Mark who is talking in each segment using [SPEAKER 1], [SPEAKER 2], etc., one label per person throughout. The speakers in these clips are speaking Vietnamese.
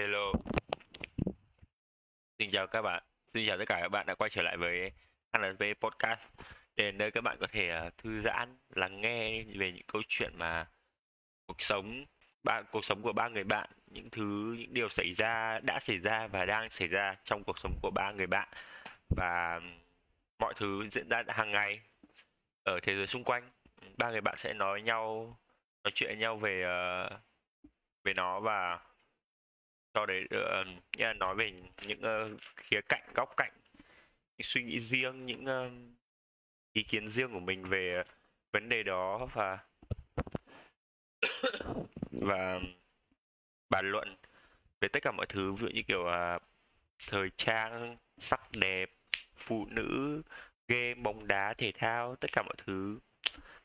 [SPEAKER 1] Hello. Xin chào các bạn. Xin chào tất cả các bạn đã quay trở lại với HNV Podcast. Đến nơi các bạn có thể à, thư giãn, lắng nghe về những câu chuyện mà cuộc sống ba cuộc sống của ba người bạn, những thứ những điều xảy ra đã xảy ra và đang xảy ra trong cuộc sống của ba người bạn và mọi thứ diễn ra hàng ngày ở thế giới xung quanh. Ba người bạn sẽ nói nhau nói chuyện nhau về à, về nó và cho đấy ờ, uh, nghĩa là nói về những uh, khía cạnh góc cạnh những suy nghĩ riêng những uh, ý kiến riêng của mình về vấn đề đó và và bàn luận về tất cả mọi thứ. Ví dụ như kiểu uh, thời trang sắc đẹp phụ nữ game bóng đá thể thao tất cả mọi thứ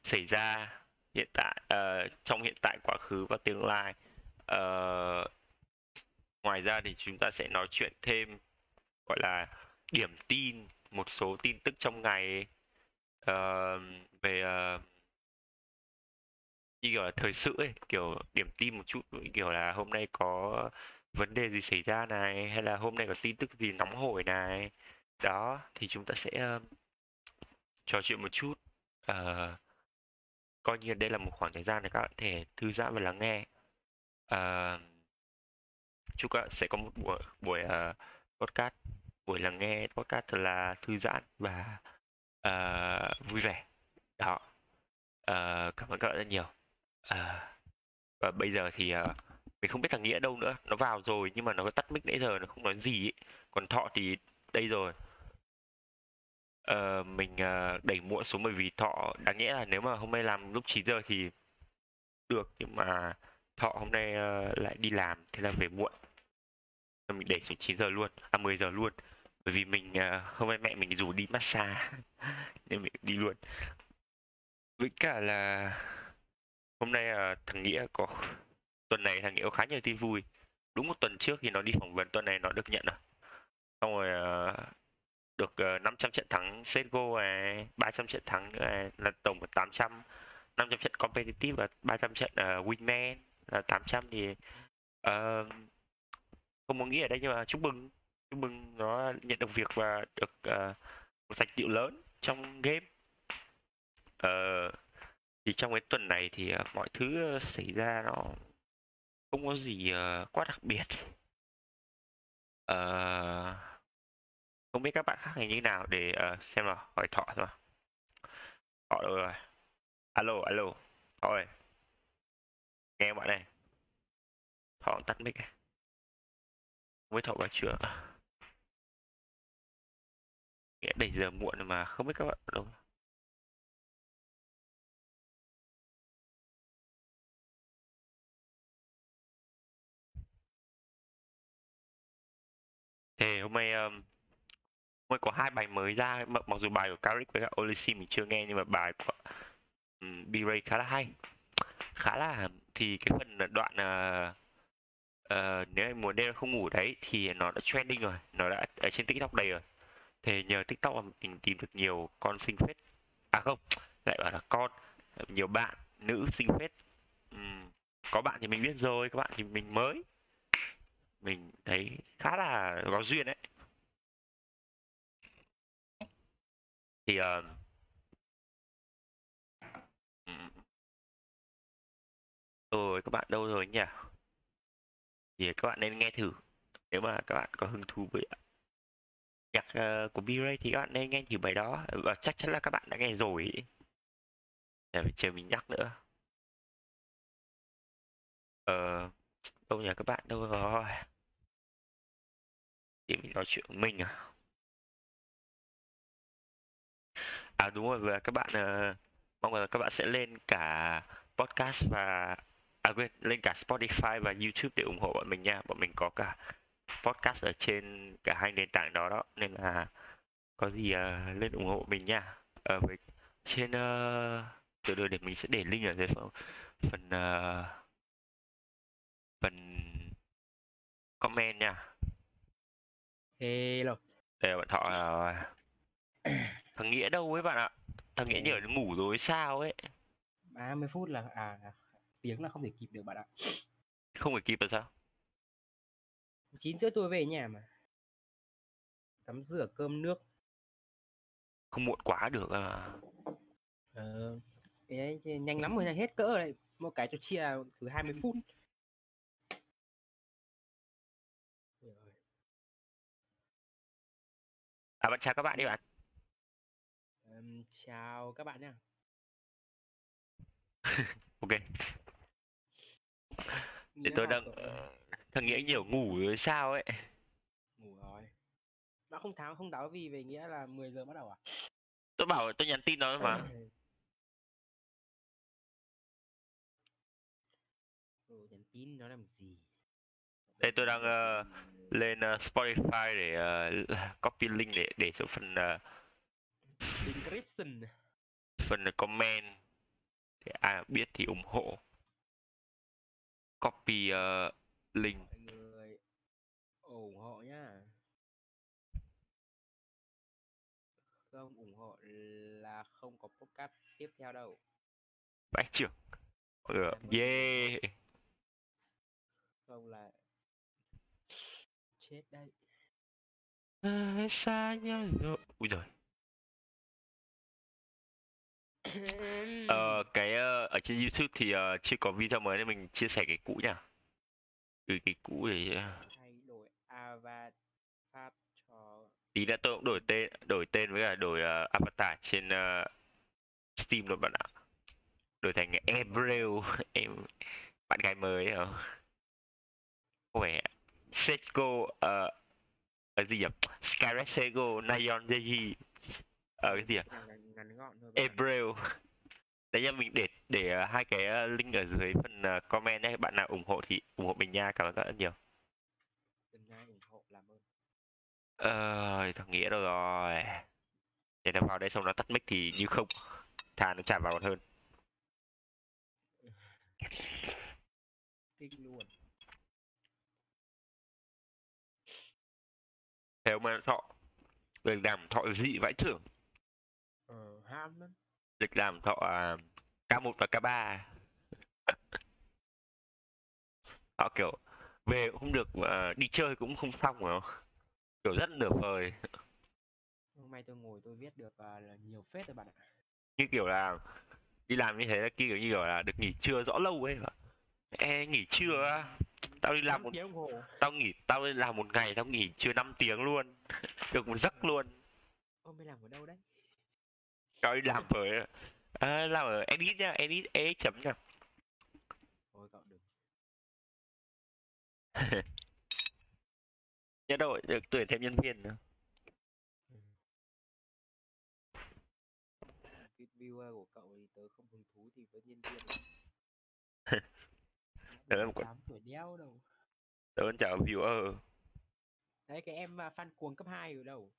[SPEAKER 1] xảy ra hiện tại uh, trong hiện tại quá khứ và tương lai. Uh, ngoài ra thì chúng ta sẽ nói chuyện thêm gọi là điểm tin một số tin tức trong ngày uh, về uh, như kiểu là thời sự ấy kiểu điểm tin một chút kiểu là hôm nay có vấn đề gì xảy ra này hay là hôm nay có tin tức gì nóng hổi này. Đó thì chúng ta sẽ uh, trò chuyện một chút. Uh, coi như đây là một khoảng thời gian để các bạn thể thư giãn và lắng nghe. Uh, chúc các sẽ có một buổi buổi uh, podcast. Buổi lắng nghe podcast thật là thư giãn và uh, vui vẻ. Đó. Uh, cảm ơn các bạn rất nhiều. Uh, và bây giờ thì uh, mình không biết thằng nghĩa đâu nữa. Nó vào rồi nhưng mà nó có tắt mic nãy giờ nó không nói gì ấy. còn thọ thì đây rồi. Uh, mình uh, đẩy muộn xuống bởi vì thọ đáng nghĩa là nếu mà hôm nay làm lúc 9 giờ thì được. Nhưng mà thọ hôm nay uh, lại đi làm thế là về muộn để xuống 9 giờ luôn à 10 giờ luôn. Bởi vì mình à, hôm nay mẹ mình rủ đi massage nên mình đi luôn. Với cả là hôm nay à, thằng nghĩa có tuần này thằng nghĩa có khá nhiều tin vui. Đúng một tuần trước thì nó đi phỏng vấn tuần này nó được nhận rồi xong rồi được 500 trận thắng CSGO này 300 trận thắng nữa này, là tổng là 800 500 trận competitive và 300 trận uh, winman là 800 thì uh, không có nghĩ ở đây nhưng mà chúc mừng chúc mừng nó nhận được việc và được uh, một thành tựu lớn trong game. Uh, thì trong cái tuần này thì uh, mọi thứ xảy ra nó không có gì uh, quá đặc biệt. Uh, không biết các bạn khác như thế nào để uh, xem nào hỏi thọ thôi thọ đâu rồi. Alo alo. Thọ ơi. Nghe bạn này. Thọ tắt mic này với thọ vào chữa nghĩa đẩy giờ muộn mà không biết các bạn đâu. Thì hôm nay um, hôm nay có hai bài mới ra mặc, mặc dù bài của Carrick với cả Olisi mình chưa nghe nhưng mà bài của um, B-Ray khá là hay. Khá là thì cái phần đoạn uh, uh, nếu em muốn đêm không ngủ đấy thì nó đã trending rồi nó đã ở trên tiktok đầy rồi. Thì nhờ tiktok mà mình tìm được nhiều con sinh phết. À không lại bảo là con nhiều bạn nữ sinh phết. Uhm, có bạn thì mình biết rồi các bạn thì mình mới. Mình thấy khá là có duyên đấy. Thì ờ, uh, ôi các bạn đâu rồi nhỉ? Thì các bạn nên nghe thử nếu mà các bạn có hứng thú với nhạc uh, của B-Ray thì các bạn nên nghe thử bài đó. Và chắc chắn là các bạn đã nghe rồi để phải chờ mình nhắc nữa. Ờ đâu nhờ các bạn đâu rồi. Thì mình nói chuyện của mình à? À đúng rồi và các bạn uh, mong là các bạn sẽ lên cả podcast và à quên lên cả Spotify và YouTube để ủng hộ bọn mình nha. Bọn mình có cả podcast ở trên cả hai nền tảng đó đó nên là có gì uh, lên ủng hộ mình nha. Ở với trên uh, từ từ để mình sẽ để link ở dưới phần phần uh, phần comment nha.
[SPEAKER 2] Hello.
[SPEAKER 1] Để bạn thọ uh, thằng nghĩa đâu ấy bạn ạ? Thằng nghĩa nhờ nó ngủ rồi sao ấy?
[SPEAKER 2] 30 phút là à tiếng là không thể kịp được bạn ạ.
[SPEAKER 1] Không phải kịp là sao?
[SPEAKER 2] Chín rưỡi tôi về nhà mà. Tắm rửa cơm nước.
[SPEAKER 1] Không muộn quá được à.
[SPEAKER 2] Ờ đấy, nhanh lắm rồi hết cỡ rồi. Đấy một cái cho chia thử 20 phút.
[SPEAKER 1] À bạn chào các bạn đi bạn.
[SPEAKER 2] Ừm, chào các bạn nhá
[SPEAKER 1] ok thì tôi đang ờ, thằng nghĩa nhiều ngủ rồi sao ấy.
[SPEAKER 2] Ngủ rồi. Bạn không tháo không đáo vì về nghĩa là 10 giờ bắt đầu à?
[SPEAKER 1] Tôi bảo tôi nhắn tin nó mà.
[SPEAKER 2] Ừ, nhắn tin nó làm gì?
[SPEAKER 1] Đây tôi đang ờ, lên ờ, Spotify để ờ, copy link để để xuống phần ờ,
[SPEAKER 2] description.
[SPEAKER 1] phần comment. Để ai biết thì ủng hộ copy ờ, link.
[SPEAKER 2] Mọi người ủng hộ nhá. Không ủng hộ là không có podcast tiếp theo đâu.
[SPEAKER 1] Vãi trưởng.
[SPEAKER 2] Ơn
[SPEAKER 1] yeah.
[SPEAKER 2] không là chết đấy.
[SPEAKER 1] À, xa nhau. Rồi ui giời ờ, cái ờ, ở trên YouTube thì ờ, chưa có video mới nên mình chia sẻ cái cũ nha từ cái cũ để ờ,
[SPEAKER 2] thay đổi avatar cho
[SPEAKER 1] tí nữa tôi cũng đổi tên đổi tên với cả đổi ờ, avatar trên ờ, Steam rồi bạn ạ. Đổi thành Abril em bạn gái mới hả có vẻ Seiko ờ cái gì nhỉ? Skyret Sego Nayon Jeji ờ cái gì à?
[SPEAKER 2] Ngắn, gọn thôi.
[SPEAKER 1] April đấy nha mình để để ờ, hai cái ờ, link ở dưới phần ờ, comment nhé bạn nào ủng hộ thì ủng hộ mình nha. Cảm ơn các bạn nhiều.
[SPEAKER 2] Ủng hộ làm ơn.
[SPEAKER 1] Ờ thằng nghĩa đâu rồi? Để nó vào đây xong nó tắt mic thì như không. Thà nó chạm vào còn hơn.
[SPEAKER 2] Thích luôn.
[SPEAKER 1] Ông mà thọ lịch làm thọ dị vãi trưởng
[SPEAKER 2] ham lắm.
[SPEAKER 1] Lịch làm thọ à, K1 và K3 họ kiểu về cũng không được mà đi chơi cũng không xong rồi kiểu rất nửa vời.
[SPEAKER 2] Hôm nay tôi ngồi tôi viết được là nhiều phết rồi bạn ạ.
[SPEAKER 1] Như kiểu là đi làm như thế là kiểu như kiểu là được nghỉ trưa rõ lâu ấy. Mà e nghỉ trưa á tao đi làm một tao nghỉ tao đi làm một ngày tao nghỉ trưa 5 tiếng luôn. Được một giấc luôn.
[SPEAKER 2] Ông mới làm ở đâu đấy
[SPEAKER 1] đi làm với à, làm ở edit nhá edit edit chấm nhá
[SPEAKER 2] thôi cậu đừng.
[SPEAKER 1] Nhớ đâu được tuyển thêm nhân viên nữa.
[SPEAKER 2] Viewer của cậu thì tớ không hứng thú thì với nhân viên.
[SPEAKER 1] Tớ là một con-
[SPEAKER 2] tuổi đéo đâu.
[SPEAKER 1] Tớ vẫn chào viewer.
[SPEAKER 2] Đấy cái em à, fan cuồng cấp 2 ở đâu.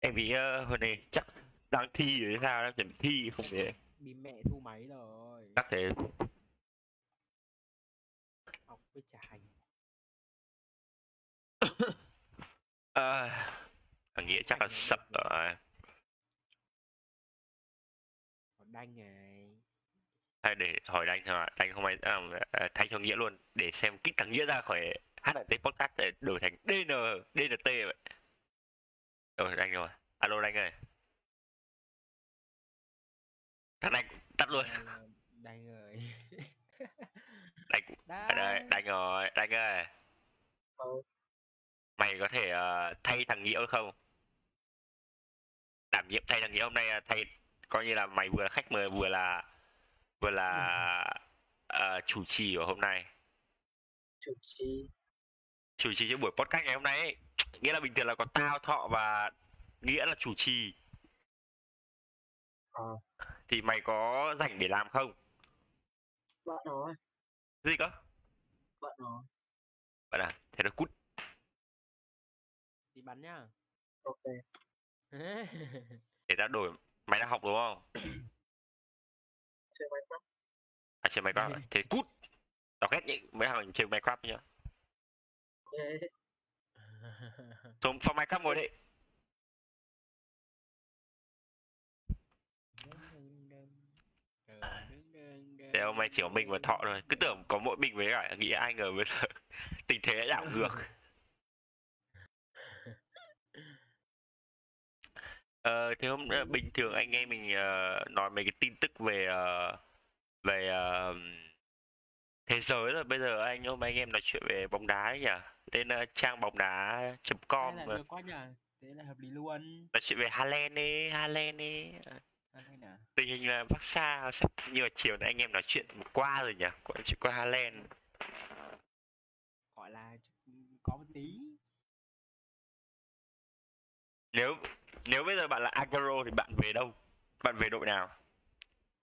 [SPEAKER 1] Em nghĩ uh, hồi này chắc đang thi rồi sao đang chuẩn bị thi không thể
[SPEAKER 2] bị mẹ thu máy rồi.
[SPEAKER 1] Chắc thế.
[SPEAKER 2] Học với trả hành.
[SPEAKER 1] À, nghĩa chắc là sập rồi.
[SPEAKER 2] Còn đanh này.
[SPEAKER 1] Hay để hỏi đánh thôi đánh không ai uh, thay cho nghĩa luôn để xem kích thằng nghĩa ra khỏi HNT podcast để đổi thành DN DNT vậy. Rồi đánh rồi. Alo đánh ơi đánh tắt luôn.
[SPEAKER 2] Đanh rồi
[SPEAKER 1] đánh đây đánh rồi đánh ơi
[SPEAKER 2] Ờ.
[SPEAKER 1] mày có thể ờ, thay thằng nghĩa không? Đảm nhiệm thay thằng nghĩa hôm nay là thay coi như là mày vừa là khách mời vừa là vừa là ờ, chủ trì của hôm nay.
[SPEAKER 3] Chủ trì.
[SPEAKER 1] Chủ trì cho buổi podcast ngày hôm nay ấy. nghĩa là bình thường là có tao thọ và nghĩa là chủ trì.
[SPEAKER 3] Ờ.
[SPEAKER 1] thì mày có rảnh để làm không?
[SPEAKER 3] Bạn nói
[SPEAKER 1] gì cơ?
[SPEAKER 3] Bạn nói
[SPEAKER 1] bạn à thế nó cút.
[SPEAKER 2] Thì bắn nhá.
[SPEAKER 3] Ok.
[SPEAKER 1] Để tao đổi mày đang học đúng không?
[SPEAKER 3] Chơi máy mắt
[SPEAKER 1] à chơi minecraft à? thế cút. Tao ghét những mấy thằng chơi minecraft nhá.
[SPEAKER 3] Ok.
[SPEAKER 1] Xuống phòng minecraft ngồi đây thế hôm nay chỉ có mình và thọ rồi cứ tưởng có mỗi mình với cả nghĩ ai ngờ với giờ tình thế đã đảo ngược. Ờ, thế hôm ờ, bình thường anh em mình uh, nói mấy cái tin tức về uh, về uh, thế giới rồi. Bây giờ anh hôm nay anh em nói chuyện về bóng đá ấy nhỉ? Tên uh, trang bóng đá com
[SPEAKER 2] thế là được quá nhỉ? Thế là hợp lý luôn.
[SPEAKER 1] Nói chuyện về Haaland đi Haaland đi tình hình là Barca sắp như là chiều nay anh em nói chuyện qua rồi nhỉ? Qua chuyện qua Haaland
[SPEAKER 2] gọi là có một tí.
[SPEAKER 1] Nếu nếu bây giờ bạn là Agüero thì bạn về đâu? Bạn về đội nào?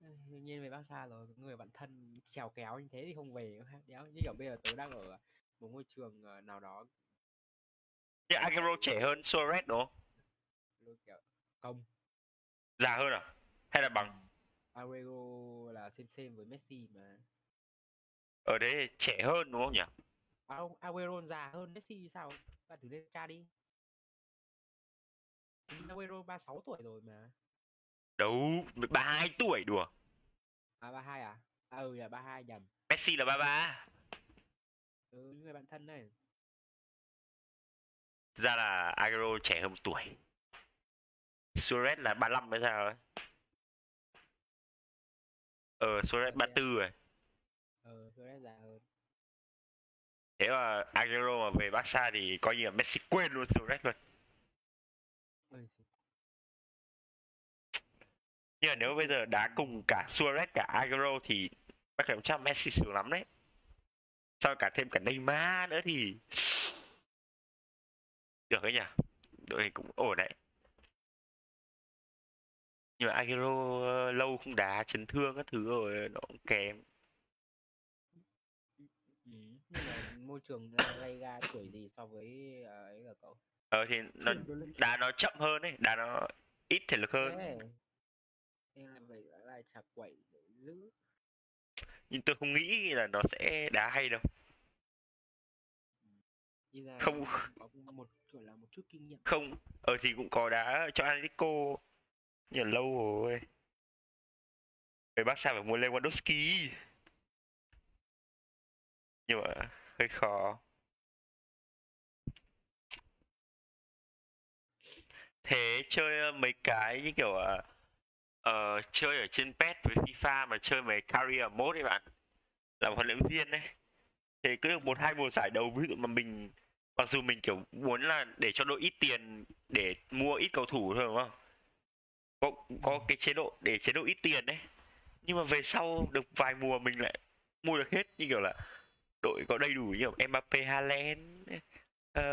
[SPEAKER 2] Ừ, đương nhiên về bác xa rồi người bạn thân trèo kéo như thế thì không về đéo như kiểu bây giờ tớ đang ở một ngôi trường ờ, nào đó.
[SPEAKER 1] Nhưng Agüero trẻ hơn Suarez đúng không?
[SPEAKER 2] Công
[SPEAKER 1] già hơn à hay là bằng
[SPEAKER 2] Aguero là xem xem với Messi mà.
[SPEAKER 1] Ở đấy trẻ hơn đúng không nhỉ?
[SPEAKER 2] À, ông Aguero già hơn Messi sao? Bạn thử lên tra đi. Aguero 36 tuổi rồi mà.
[SPEAKER 1] Đâu 32 tuổi đùa.
[SPEAKER 2] À 32 à? À ừ là 32 nhầm.
[SPEAKER 1] Messi là 33
[SPEAKER 2] ừ người bạn thân này
[SPEAKER 1] Thực ra là Agüero trẻ hơn một tuổi. Suarez là 35 hay sao ấy Ờ Suarez 34 rồi.
[SPEAKER 2] Ờ Suarez già hơn.
[SPEAKER 1] Thế mà Agüero mà về Barca thì coi như là Messi quên luôn Suarez luôn. Nhưng mà nếu bây giờ đá cùng cả Suarez cả Agüero thì Bác cảm chắc Messi sướng lắm đấy. Sau cả thêm cả Neymar nữa thì Được ấy nhỉ? Đội hình cũng ổn đấy Nhưng mà Agüero ờ, lâu không đá chấn thương các thứ rồi nó cũng kém.
[SPEAKER 2] Ừ. nhưng mà môi trường La Liga tuổi gì so với ờ, ấy là cậu?
[SPEAKER 1] Ờ thì nó đá nó chậm hơn ấy, đá nó ít thể lực hơn.
[SPEAKER 2] Nên là vậy là chả quậy giữ.
[SPEAKER 1] Nhưng tôi không nghĩ là nó sẽ đá hay đâu. Không.
[SPEAKER 2] có một gọi là một chút kinh nghiệm.
[SPEAKER 1] Không, ờ thì cũng có đá cho Atletico nhiều lâu rồi. Người Barca phải mua Lewandowski. Nhưng mà hơi khó. Thế chơi ờ, mấy cái như kiểu uh, chơi ở trên PES với FIFA mà chơi mấy career mode ấy bạn. Làm huấn luyện viên đấy thì cứ được một hai mùa giải đầu ví dụ mà mình mặc dù mình kiểu muốn là để cho đội ít tiền để mua ít cầu thủ thôi đúng không? Có có cái chế độ để chế độ ít tiền đấy. Nhưng mà về sau được vài mùa mình lại mua được hết như kiểu là đội có đầy đủ như kiểu Mbappe, Haaland, uh,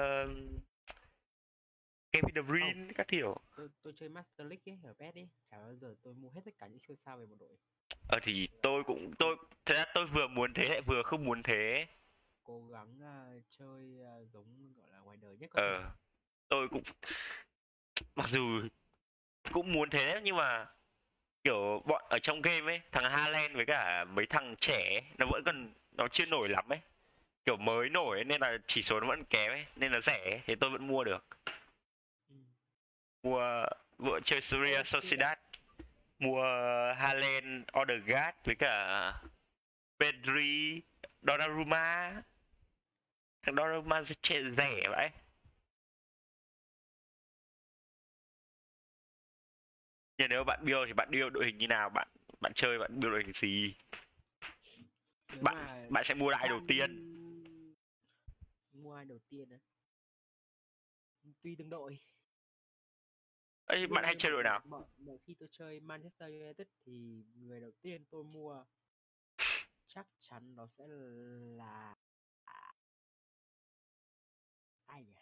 [SPEAKER 1] Kevin De Bruyne các kiểu.
[SPEAKER 2] Tôi tôi chơi Master League ấy ở PES ấy. Chả bao giờ tôi mua hết tất cả những siêu sao về một đội.
[SPEAKER 1] Ờ thì tôi cũng tôi thật ra tôi vừa muốn thế lại vừa không muốn thế.
[SPEAKER 2] Cố gắng ờ, chơi ờ, giống gọi là ngoài đời nhất thể.
[SPEAKER 1] Ờ tôi cũng mặc dù cũng muốn thế đấy, nhưng mà kiểu bọn ở trong game ấy thằng Haaland với cả mấy thằng trẻ ấy, nó vẫn còn nó chưa nổi lắm ấy. Kiểu mới nổi ấy, nên là chỉ số nó vẫn kém ấy nên là rẻ ấy, thì tôi vẫn mua được. Mua vợ chơi Surya Sociedad. Mua Haaland Odegaard với cả Pedri Donnarumma. Thằng Donnarumma rẻ vậy. Nhưng nếu bạn build thì bạn build đội hình như nào? Bạn bạn chơi bạn build đội hình gì?
[SPEAKER 2] Nếu
[SPEAKER 1] bạn
[SPEAKER 2] mà
[SPEAKER 1] bạn sẽ mua ai đầu tiên?
[SPEAKER 2] Mua ai đầu tiên á? Tùy từng đội.
[SPEAKER 1] Ấy bạn hay chơi đội nào?
[SPEAKER 2] mọi, mọi khi tôi chơi Manchester United thì người đầu tiên tôi mua chắc chắn nó sẽ là ai nhỉ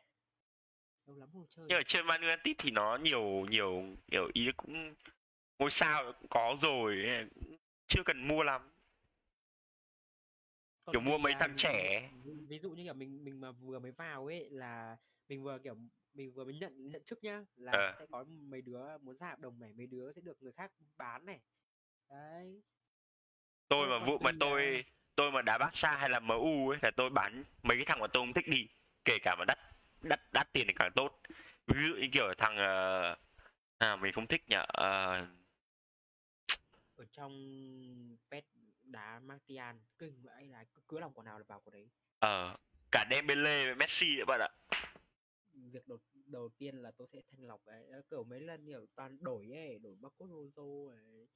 [SPEAKER 2] lâu lắm không chơi.
[SPEAKER 1] Nhưng ở chơi Man United thì nó nhiều nhiều nhiều ý cũng ngôi sao cũng có rồi chưa cần mua lắm.
[SPEAKER 2] Còn
[SPEAKER 1] kiểu mua mấy
[SPEAKER 2] à,
[SPEAKER 1] thằng trẻ.
[SPEAKER 2] ví, dụ như kiểu mình mình mà vừa mới vào ấy là mình vừa kiểu mình vừa mới nhận nhận chức nhá là
[SPEAKER 1] Ờ.
[SPEAKER 2] sẽ có mấy đứa muốn ra hợp đồng này mấy đứa sẽ được người khác bán này. Đấy.
[SPEAKER 1] Tôi mà vụ mà tôi
[SPEAKER 2] là-
[SPEAKER 1] tôi mà đá Barca hay là MU ấy là tôi bán mấy cái thằng mà tôi không thích đi kể cả mà đắt đắt đắt tiền thì càng tốt. Ví dụ như kiểu thằng ờ, à mình không thích nhỉ Ờ,
[SPEAKER 2] ở trong pet đá Martial kinh vậy là cứ, cứ lòng quả nào là vào của đấy.
[SPEAKER 1] Ờ cả Dembele với Messi nữa bạn ạ.
[SPEAKER 2] Việc đầu đầu tiên là tôi sẽ thanh lọc đấy Đó, kiểu mấy lần kiểu toàn đổi ấy đổi Marcos Rojo này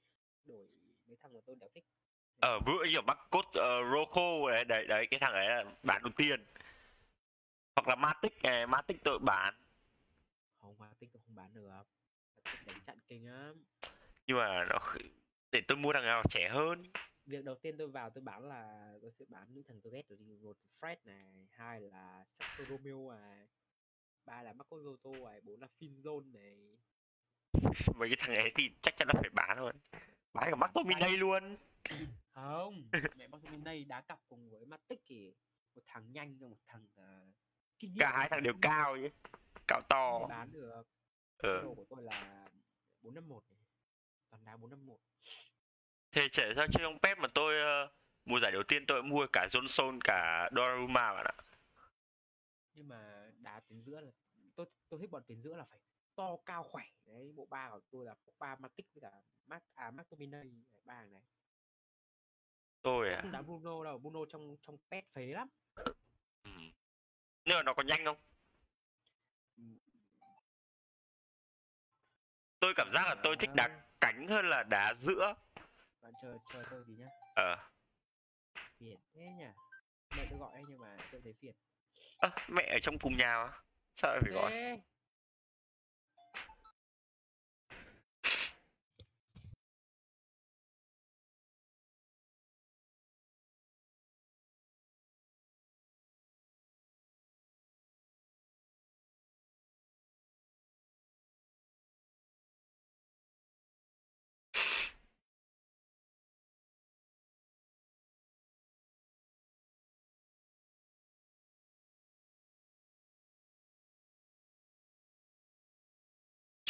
[SPEAKER 2] đổi mấy thằng mà tôi đéo thích.
[SPEAKER 1] Ở bữa kiểu cốt uh, Rojo đấy, đấy đấy cái thằng ấy là bán đầu tiên hoặc là Matic này Matic tôi bán.
[SPEAKER 2] Không tích tôi không bán được. Matic đánh chặn kinh lắm.
[SPEAKER 1] Nhưng mà nó để tôi mua thằng nào trẻ hơn.
[SPEAKER 2] Việc đầu tiên tôi vào tôi bán là tôi sẽ bán những thằng tôi ghét rồi một Fred này hai là Saxo Romeo này ba là Marcos Rojo này bốn là Finzone này.
[SPEAKER 1] Mấy cái thằng ấy thì chắc chắn là phải bán thôi bán cả McTominay luôn.
[SPEAKER 2] Không mẹ bên đây đá cặp cùng với Matic thì một thằng nhanh và một thằng uh,
[SPEAKER 1] cả hai thằng đều cao chứ cao to.
[SPEAKER 2] Bán được
[SPEAKER 1] ờ.
[SPEAKER 2] Đồ của tôi là 451 này. Toàn đá 451
[SPEAKER 1] thế trẻ sao chơi ông Pep mà tôi uh, mùa giải đầu tiên tôi mua cả Johnson cả Donnarumma bạn ạ.
[SPEAKER 2] Nhưng mà đá tuyến giữa là tôi tôi thích bọn tuyến giữa là phải to cao khỏe. Đấy bộ ba của tôi là ba Matic với cả Mac à McTominay ba hàng này.
[SPEAKER 1] Tôi à.
[SPEAKER 2] Đá Bruno đâu Bruno trong trong pet phế lắm
[SPEAKER 1] mà nó có nhanh không? Tôi cảm giác là tôi thích đá cánh hơn là đá giữa.
[SPEAKER 2] Bạn chờ chờ tôi tí nhá.
[SPEAKER 1] Ờ.
[SPEAKER 2] Phiền thế nhỉ? Mẹ tôi gọi nhưng mà tôi thấy phiền.
[SPEAKER 1] À, mẹ ở trong cùng nhà mà. Sao lại phải gọi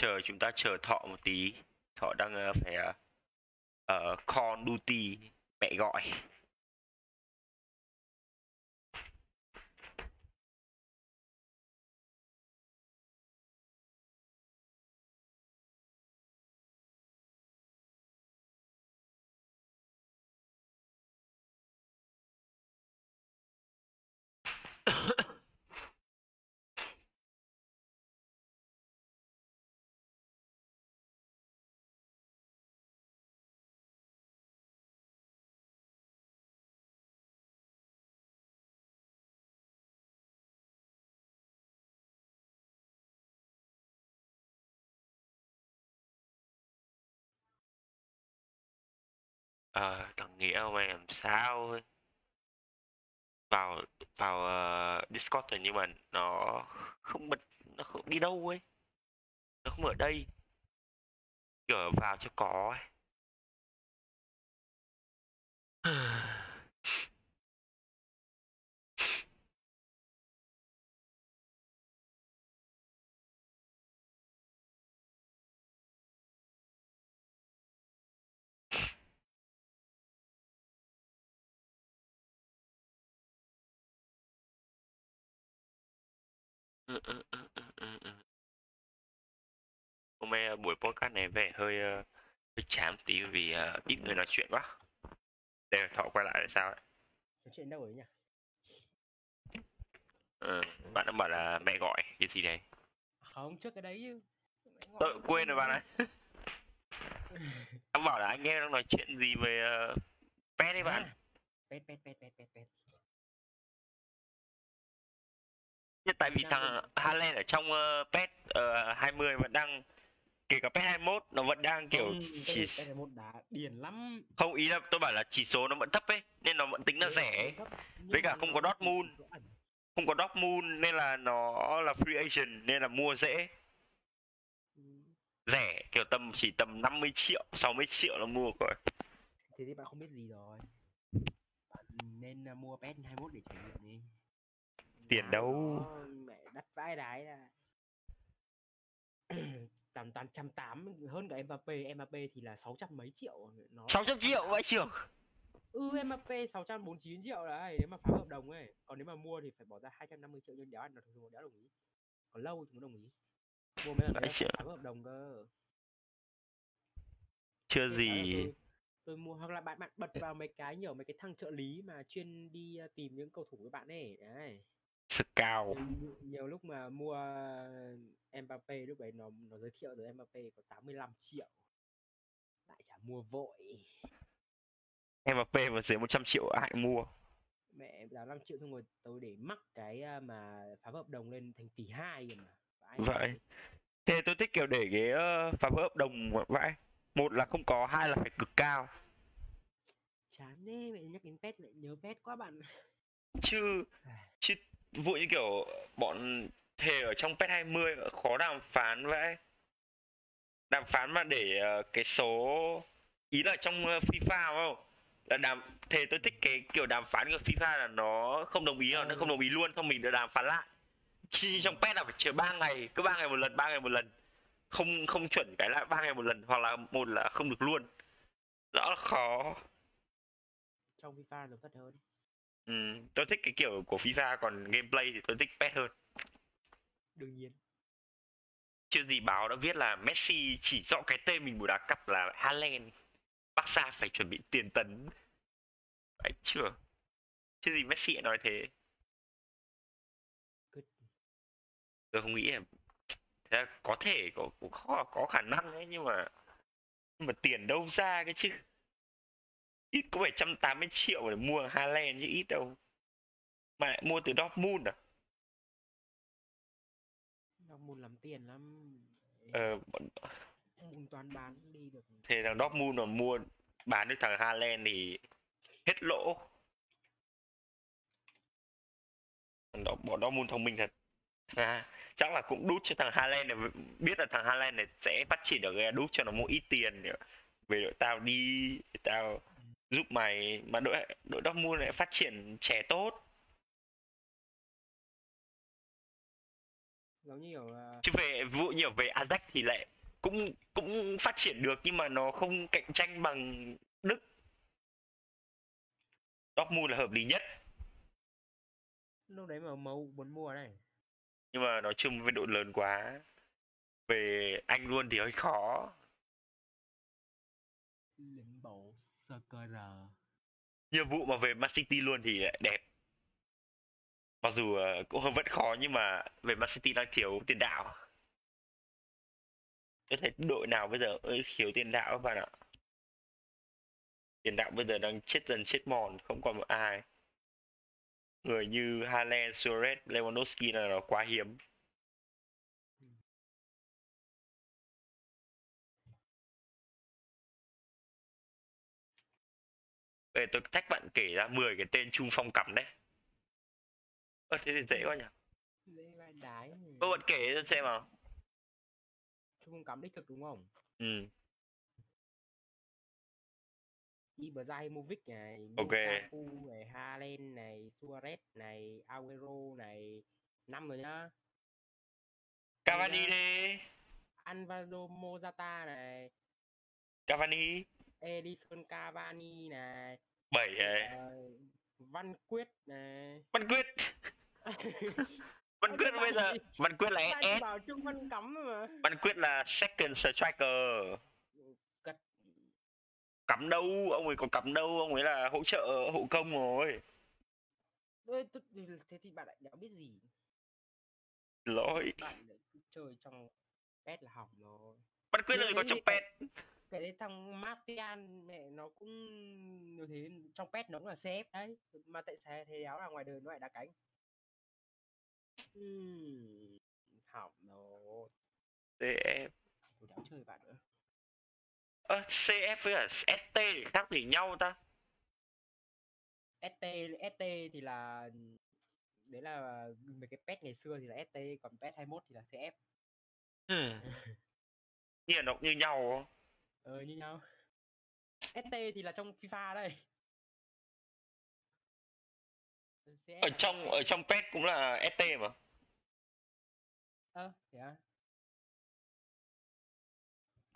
[SPEAKER 1] chờ chúng ta chờ thọ một tí. Thọ đang uh, phải uh, call duty mẹ gọi. Ờ thằng nghĩa mày làm sao ấy? vào vào uh, discord rồi nhưng mà nó không bật nó không đi đâu ấy. Nó không ở đây. Kiểu vào cho có ấy. hôm nay buổi podcast này vẻ hơi hơi chán tí vì uh, ít người nói chuyện quá để thọ quay lại là sao ấy
[SPEAKER 2] nói chuyện đâu ấy nhỉ
[SPEAKER 1] ừ, bạn đã bảo là mẹ gọi cái gì đấy
[SPEAKER 2] không trước cái đấy chứ
[SPEAKER 1] tôi quên rồi bạn ạ anh bảo là anh em đang nói chuyện gì về uh, pet đấy bạn
[SPEAKER 2] À, pet pet pet pet pet pet
[SPEAKER 1] Nhưng tại vì thằng Haaland ở trong uh, PES uh, 20 vẫn đang kể cả PES 21 nó vẫn đang kiểu
[SPEAKER 2] Không,
[SPEAKER 1] chỉ
[SPEAKER 2] là một đá điền lắm.
[SPEAKER 1] Không ý là tôi bảo là chỉ số nó vẫn thấp ấy nên nó vẫn tính là
[SPEAKER 2] Thế
[SPEAKER 1] rẻ Với cả không có Dortmund. không có Dortmund nên là nó là free agent nên là mua dễ.
[SPEAKER 2] Ừ,
[SPEAKER 1] rẻ kiểu tầm chỉ tầm 50 triệu 60 triệu là mua rồi
[SPEAKER 2] thế thì bạn không biết gì rồi. Bạn nên uh, mua pet 21 để trải nghiệm đi
[SPEAKER 1] Tiền đâu.
[SPEAKER 2] mẹ đắt vãi đái ra. Toàn toàn trăm tám hơn cả Mbappé. Mbappé thì là 600 mấy triệu. Nó
[SPEAKER 1] 600 triệu vậy trưởng
[SPEAKER 2] ừ Mbappé 649 triệu đấy. Nếu mà phá hợp đồng ấy. Còn nếu mà mua thì phải bỏ ra 250 triệu nhưng đéo ăn. Được đéo đồng ý. Còn lâu mới đồng ý. Mua mấy lần
[SPEAKER 1] Vãi
[SPEAKER 2] phá hợp đồng cơ.
[SPEAKER 1] Chưa
[SPEAKER 2] Thế
[SPEAKER 1] gì.
[SPEAKER 2] là tôi, tôi mua hoặc là bạn bạn bật vào mấy cái nhiều mấy cái thằng trợ lý mà chuyên đi uh, tìm những cầu thủ với bạn ấy. Đấy
[SPEAKER 1] Scout
[SPEAKER 2] nhiều, lúc mà mua Mbappe lúc đấy nó nó giới thiệu rồi Mbappe có 85 triệu. Lại chả mua vội.
[SPEAKER 1] Mbappé mà dưới 100 triệu ai mua.
[SPEAKER 2] Mẹ giá 5 triệu xong rồi tôi để mắc cái à, mà phá hợp đồng lên thành tỷ hai rồi mà Vãi.
[SPEAKER 1] vậy thế tôi thích kiểu để cái phá vỡ hợp đồng vậy một là không có hai là phải cực cao.
[SPEAKER 2] Chán thế mẹ nhắc đến pet lại nhớ pet quá bạn.
[SPEAKER 1] Chứ chứ vụ như kiểu bọn thề ở trong pet 20 khó đàm phán vậy. Đàm phán mà để ờ, cái số, ý là trong ờ, FIFA FIFA không? Là đàm, thề tôi thích cái kiểu đàm phán của FIFA là nó không đồng ý hoặc nó không đồng ý luôn, xong mình được đàm phán lại. Chi trong pet là phải chờ 3 ngày, cứ 3 ngày một lần 3 ngày một lần. Không không chuẩn cái lại 3 ngày một lần hoặc là một là không được luôn. Rõ là khó.
[SPEAKER 2] Trong FIFA nó thật hơn
[SPEAKER 1] ừ, tôi thích cái kiểu của FIFA còn gameplay thì tôi thích PES hơn.
[SPEAKER 2] Đương nhiên.
[SPEAKER 1] Chưa gì báo đã viết là Messi chỉ rõ cái tên mình buổi đá cặp là Haaland. Barca phải chuẩn bị tiền tấn. Phải chưa? Chứ gì Messi lại nói thế.
[SPEAKER 2] Good.
[SPEAKER 1] tôi không nghĩ là thế là có thể có khó có khả năng ấy nhưng mà nhưng mà tiền đâu ra cái chứ ít có phải 180 triệu để mua Haaland chứ ít đâu. Mà lại mua từ Dortmund à?
[SPEAKER 2] Dortmund làm tiền lắm.
[SPEAKER 1] Ờ, bọn-
[SPEAKER 2] Dortmund toàn bán đi được.
[SPEAKER 1] Thế thằng Dortmund mà mua bán được thằng Haaland thì hết lỗ. Đó, bọn Dortmund thông minh thật. À, chắc là cũng đút cho thằng Haaland này biết là thằng Haaland này sẽ phát triển được đút cho nó một ít tiền để về đội tao đi tao giúp mày mà đội đội Dortmund lại phát triển trẻ tốt.
[SPEAKER 2] Giống như kiểu là
[SPEAKER 1] chứ về dụ như về Ajax thì lại cũng cũng phát triển được nhưng mà nó không cạnh tranh bằng Đức. Dortmund là hợp lý nhất.
[SPEAKER 2] Lúc đấy mà mâu muốn mua này.
[SPEAKER 1] Nhưng mà nói chung với đội lớn quá về Anh luôn thì hơi khó.
[SPEAKER 2] Lính bầu SKR
[SPEAKER 1] nhiệm vụ mà về Man City luôn thì đẹp. Mặc dù ờ, cũng vẫn khó nhưng mà về Man City đang thiếu tiền đạo. Tôi thấy đội nào bây giờ ơi thiếu tiền đạo các bạn ạ? Tiền đạo bây giờ đang chết dần chết mòn không còn một ai. Người như Haaland, Suarez, Lewandowski là nó quá hiếm. Để tôi thách bạn kể ra 10 cái tên trung phong cắm đấy. Ơ thế thì dễ quá nhỉ.
[SPEAKER 2] dễ vai đái
[SPEAKER 1] Ơ bạn kể cho xem nào.
[SPEAKER 2] trung cắm đích thực đúng không
[SPEAKER 1] Ừ,
[SPEAKER 2] Ibrahimovic này
[SPEAKER 1] Ok.
[SPEAKER 2] Lukaku này Haaland này Suarez này Aguero này năm rồi nhá
[SPEAKER 1] Cavani đi.
[SPEAKER 2] Alvaro Morata này
[SPEAKER 1] Cavani
[SPEAKER 2] Edison Cavani này
[SPEAKER 1] 7 này.
[SPEAKER 2] ờ, Văn Quyết này
[SPEAKER 1] Văn Quyết. Văn Quyết bây
[SPEAKER 2] bạn
[SPEAKER 1] giờ? Văn Quyết là S.
[SPEAKER 2] bảo Trung Văn cắm mà
[SPEAKER 1] Văn Quyết là second striker.
[SPEAKER 2] cật
[SPEAKER 1] Cắm đâu, ông ấy có cắm đâu, ông ấy là hỗ trợ hậu công rồi.
[SPEAKER 2] Thế thì bạn lại đéo biết gì
[SPEAKER 1] Lỗi.
[SPEAKER 2] bạn chơi trong pet là hỏng rồi
[SPEAKER 1] Văn Quyết là người có trong pet.
[SPEAKER 2] Cái đấy thằng Martian mẹ nó cũng như thế trong pet nó cũng là CF đấy mà tại sao thế đéo là ngoài đời nó lại đá cánh Ừm, hỏng rồi
[SPEAKER 1] CF.
[SPEAKER 2] tôi đéo chơi bạn nữa
[SPEAKER 1] Ơ, CF với cả ST thì khác gì nhau ta?
[SPEAKER 2] ST ST thì là đấy là mấy cái pet ngày xưa thì là ST còn pet 21 thì là CF
[SPEAKER 1] Ừ. Là nó cũng như nhau không?
[SPEAKER 2] Ờ như nhau. ST thì là trong FIFA đây.
[SPEAKER 1] Ở trong ở trong pet cũng là ST mà.
[SPEAKER 2] ơ thế à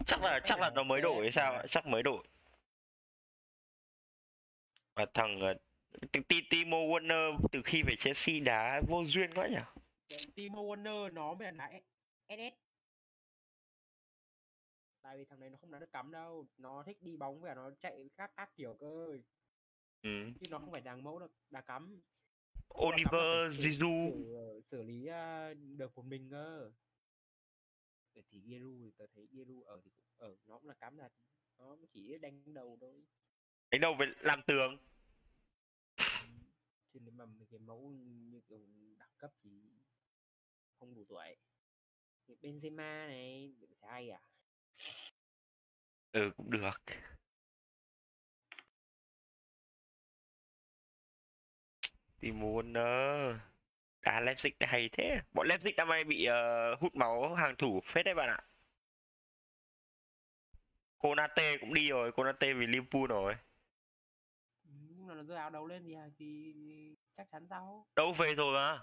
[SPEAKER 1] chắc là chắc là nó mới đổi hay sao chắc mới đổi. Và thằng ờ, T- T- Timo Werner từ khi về Chelsea đá vô duyên quá nhỉ?
[SPEAKER 2] Timo Werner nó mới là đá SS tại vì thằng này nó không đá được cắm đâu nó thích đi bóng và nó chạy các các kiểu cơ
[SPEAKER 1] ừ.
[SPEAKER 2] chứ nó không phải đàng mẫu được đá cắm.
[SPEAKER 1] Oliver Giroud.
[SPEAKER 2] xử, ờ, xử lý ờ, được một mình cơ. Vậy thì Giroud thì tớ thấy Giroud ở thì cũng ở nó cũng là cám thật. Nó chỉ đánh đầu thôi.
[SPEAKER 1] Đánh đầu về làm tường.
[SPEAKER 2] Ừ. chứ nếu mà mấy cái mẫu như kiểu đẳng cấp thì không đủ tuổi. Benzema này ai à
[SPEAKER 1] ừ cũng được. Timo Werner đá Leipzig đã hay thế. Bọn Leipzig năm nay bị ờ, hút máu hàng thủ phết đấy bạn ạ. Konate cũng đi rồi Konate vì Liverpool rồi.
[SPEAKER 2] Ừ, nhưng mà nó rơi áo đấu lên thì à, thì chắc chắn sao
[SPEAKER 1] đâu về rồi mà.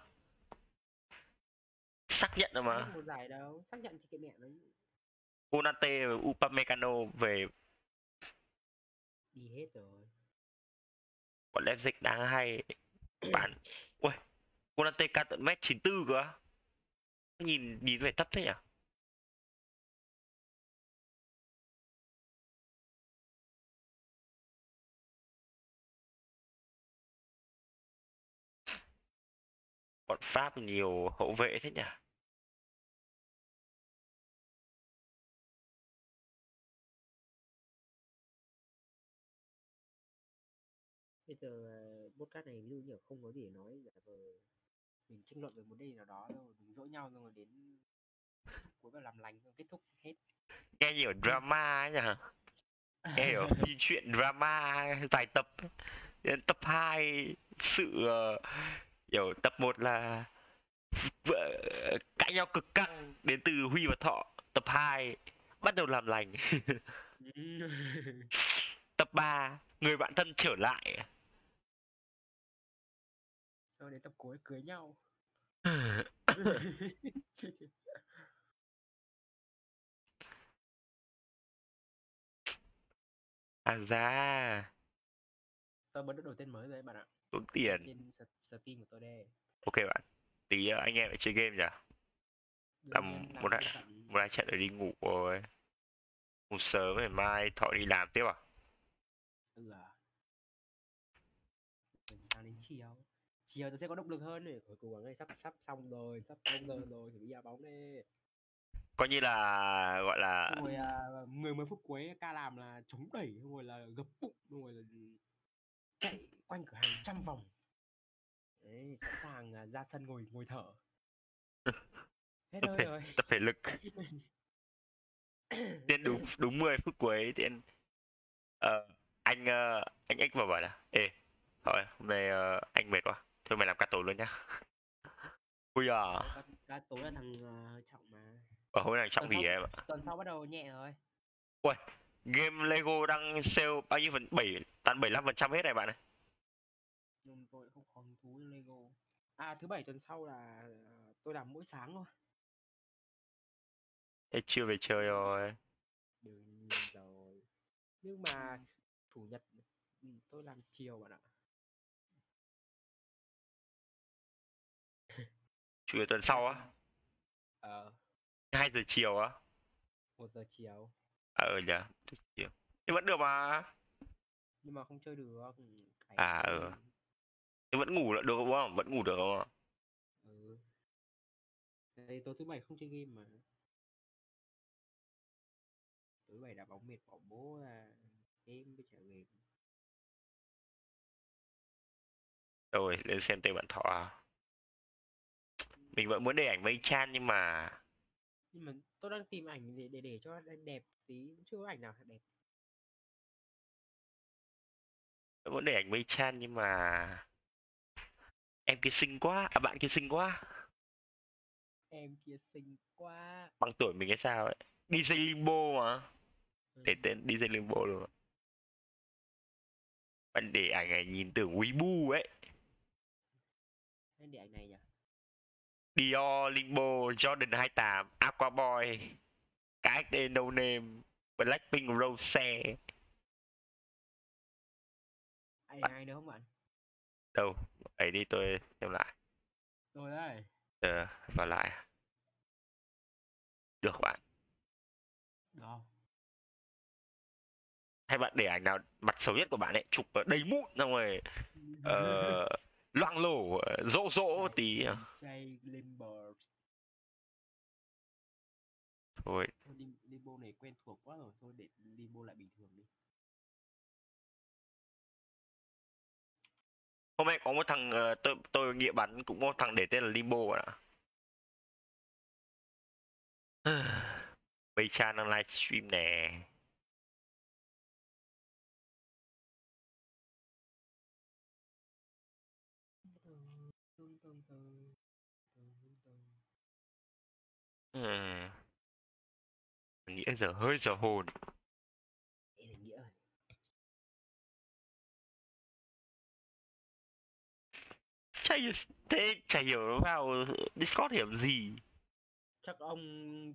[SPEAKER 1] Xác nhận rồi mà.
[SPEAKER 2] Một giải đâu xác nhận thì cái mẹ nó
[SPEAKER 1] Konate và Upamecano về
[SPEAKER 2] đi hết rồi.
[SPEAKER 1] Bọn Leipzig đang hay. Bạn ui Konate cao tận mét 94 cơ nhìn nhìn vẻ thấp thế nhỉ? Bọn Pháp nhiều hậu vệ thế nhỉ
[SPEAKER 2] giờ ờ, podcast này ví dụ như không có gì để nói giả vờ mình tranh luận về vấn đề nào đó rồi mình dỗi nhau rồi đến cuối và làm lành xong kết thúc hết.
[SPEAKER 1] Nghe nhiều drama ấy nhỉ? Nghe hiểu phim chuyện drama dài tập Đến tập 2 sự ờ, kiểu tập 1 là vợ cãi nhau cực căng đến từ Huy và Thọ tập 2 bắt đầu làm lành. Tập 3 người bạn thân trở lại
[SPEAKER 2] xong đến tập cuối cưới nhau.
[SPEAKER 1] À ra
[SPEAKER 2] tôi vẫn được đổi tên mới rồi bạn ạ.
[SPEAKER 1] Tốn tiền.
[SPEAKER 2] Trên Steam của tôi đây.
[SPEAKER 1] Ok bạn tí anh em lại chơi game nhỉ? Làm một đại- một hai trận rồi đi ngủ rồi. Ngủ sớm ngày mai Thọ đi làm tiếp à?
[SPEAKER 2] Ừ à. Đến chiều chiều tôi sẽ có động lực hơn này cuối cùng này sắp sắp xong rồi sắp xong giờ rồi chuẩn bị ra bóng đi
[SPEAKER 1] coi như là gọi là
[SPEAKER 2] rồi à, mười mấy phút cuối ca làm là chống đẩy rồi là gập bụng rồi là chạy quanh cửa hàng trăm vòng. Đấy sẵn sàng à, ra sân ngồi ngồi thở. Hết
[SPEAKER 1] tập thể,
[SPEAKER 2] rồi.
[SPEAKER 1] tập thể lực. Tiên đúng đúng 10 phút cuối tiên ờ, anh ờ, anh ích vào bảo là ê thôi hôm nay ờ, anh mệt quá thôi mày làm ca tối luôn nhá. Ui à
[SPEAKER 2] Cá- cá tối là thằng à, trọng mà.
[SPEAKER 1] Ở hôm nay trọng
[SPEAKER 2] Tuần sau-
[SPEAKER 1] em ạ.
[SPEAKER 2] tuần sau bắt đầu nhẹ rồi.
[SPEAKER 1] Game Lego đang sale bao nhiêu phần bảy tận 75 phần trăm hết này bạn ơi.
[SPEAKER 2] Nhưng tôi không hứng thú với Lego. À thứ bảy tuần sau là à, tôi làm mỗi sáng thôi.
[SPEAKER 1] Thế chưa về chơi rồi.
[SPEAKER 2] Đương nhiên rồi. Nhưng mà chủ nhật ừ, tôi làm chiều bạn ạ
[SPEAKER 1] chủ nhật tuần sau á.
[SPEAKER 2] Ờ.
[SPEAKER 1] 2 giờ chiều á.
[SPEAKER 2] Một giờ chiều.
[SPEAKER 1] À ừ nhỉ chiều. Nhưng vẫn được mà.
[SPEAKER 2] Nhưng mà không chơi được
[SPEAKER 1] À, ừ. nhưng vẫn ngủ được đúng không? Vẫn ngủ được đúng không?
[SPEAKER 2] Ừ. Đây tối thứ bảy không chơi game mà. Tối bảy đá bóng mệt bỏ bố là game với trả game.
[SPEAKER 1] Rồi lên xem tên bạn thọ à mình vẫn muốn để ảnh mây chan nhưng mà
[SPEAKER 2] nhưng mà tôi đang tìm ảnh để để, để cho đẹp tí chưa có ảnh nào đẹp.
[SPEAKER 1] Vẫn muốn để ảnh mây chan nhưng mà em kia xinh quá à bạn kia xinh quá.
[SPEAKER 2] Em kia xinh quá.
[SPEAKER 1] Bằng tuổi mình hay sao ấy? DJ Limbo mà. Để
[SPEAKER 2] Ừ.
[SPEAKER 1] tên DJ Limbo luôn. Bạn để ảnh này nhìn tưởng Weibo ấy.
[SPEAKER 2] Em để ảnh này nhỉ
[SPEAKER 1] Dior Limbo Jordan 28 Aquaboy KXD No Name Blackpink Rose. Bạn-
[SPEAKER 2] này nữa không bạn?
[SPEAKER 1] Đâu ấy đi tôi xem lại.
[SPEAKER 2] Rồi đây.
[SPEAKER 1] Ờ, vào lại. Được bạn.
[SPEAKER 2] Đó.
[SPEAKER 1] Hay bạn để ảnh nào mặt xấu nhất của bạn ấy chụp ở đầy mụn xong rồi ờ, loang lổ ờ, dỗ dỗ tí à.
[SPEAKER 2] Jay Limber
[SPEAKER 1] thôi.
[SPEAKER 2] Thôi Lim- Limbo này quen thuộc quá rồi thôi để Limbo lại bình thường đi.
[SPEAKER 1] Hôm nay có một thằng ờ, tôi tôi nghiệm bắn cũng có một thằng để tên là limbo ạ. Bây cha đang livestream nè Ừ. Mình nghĩ giờ hơi giờ hồn.
[SPEAKER 2] Nghĩa
[SPEAKER 1] chả hiểu thế chả hiểu nó vào discord hiểu gì.
[SPEAKER 2] Chắc ông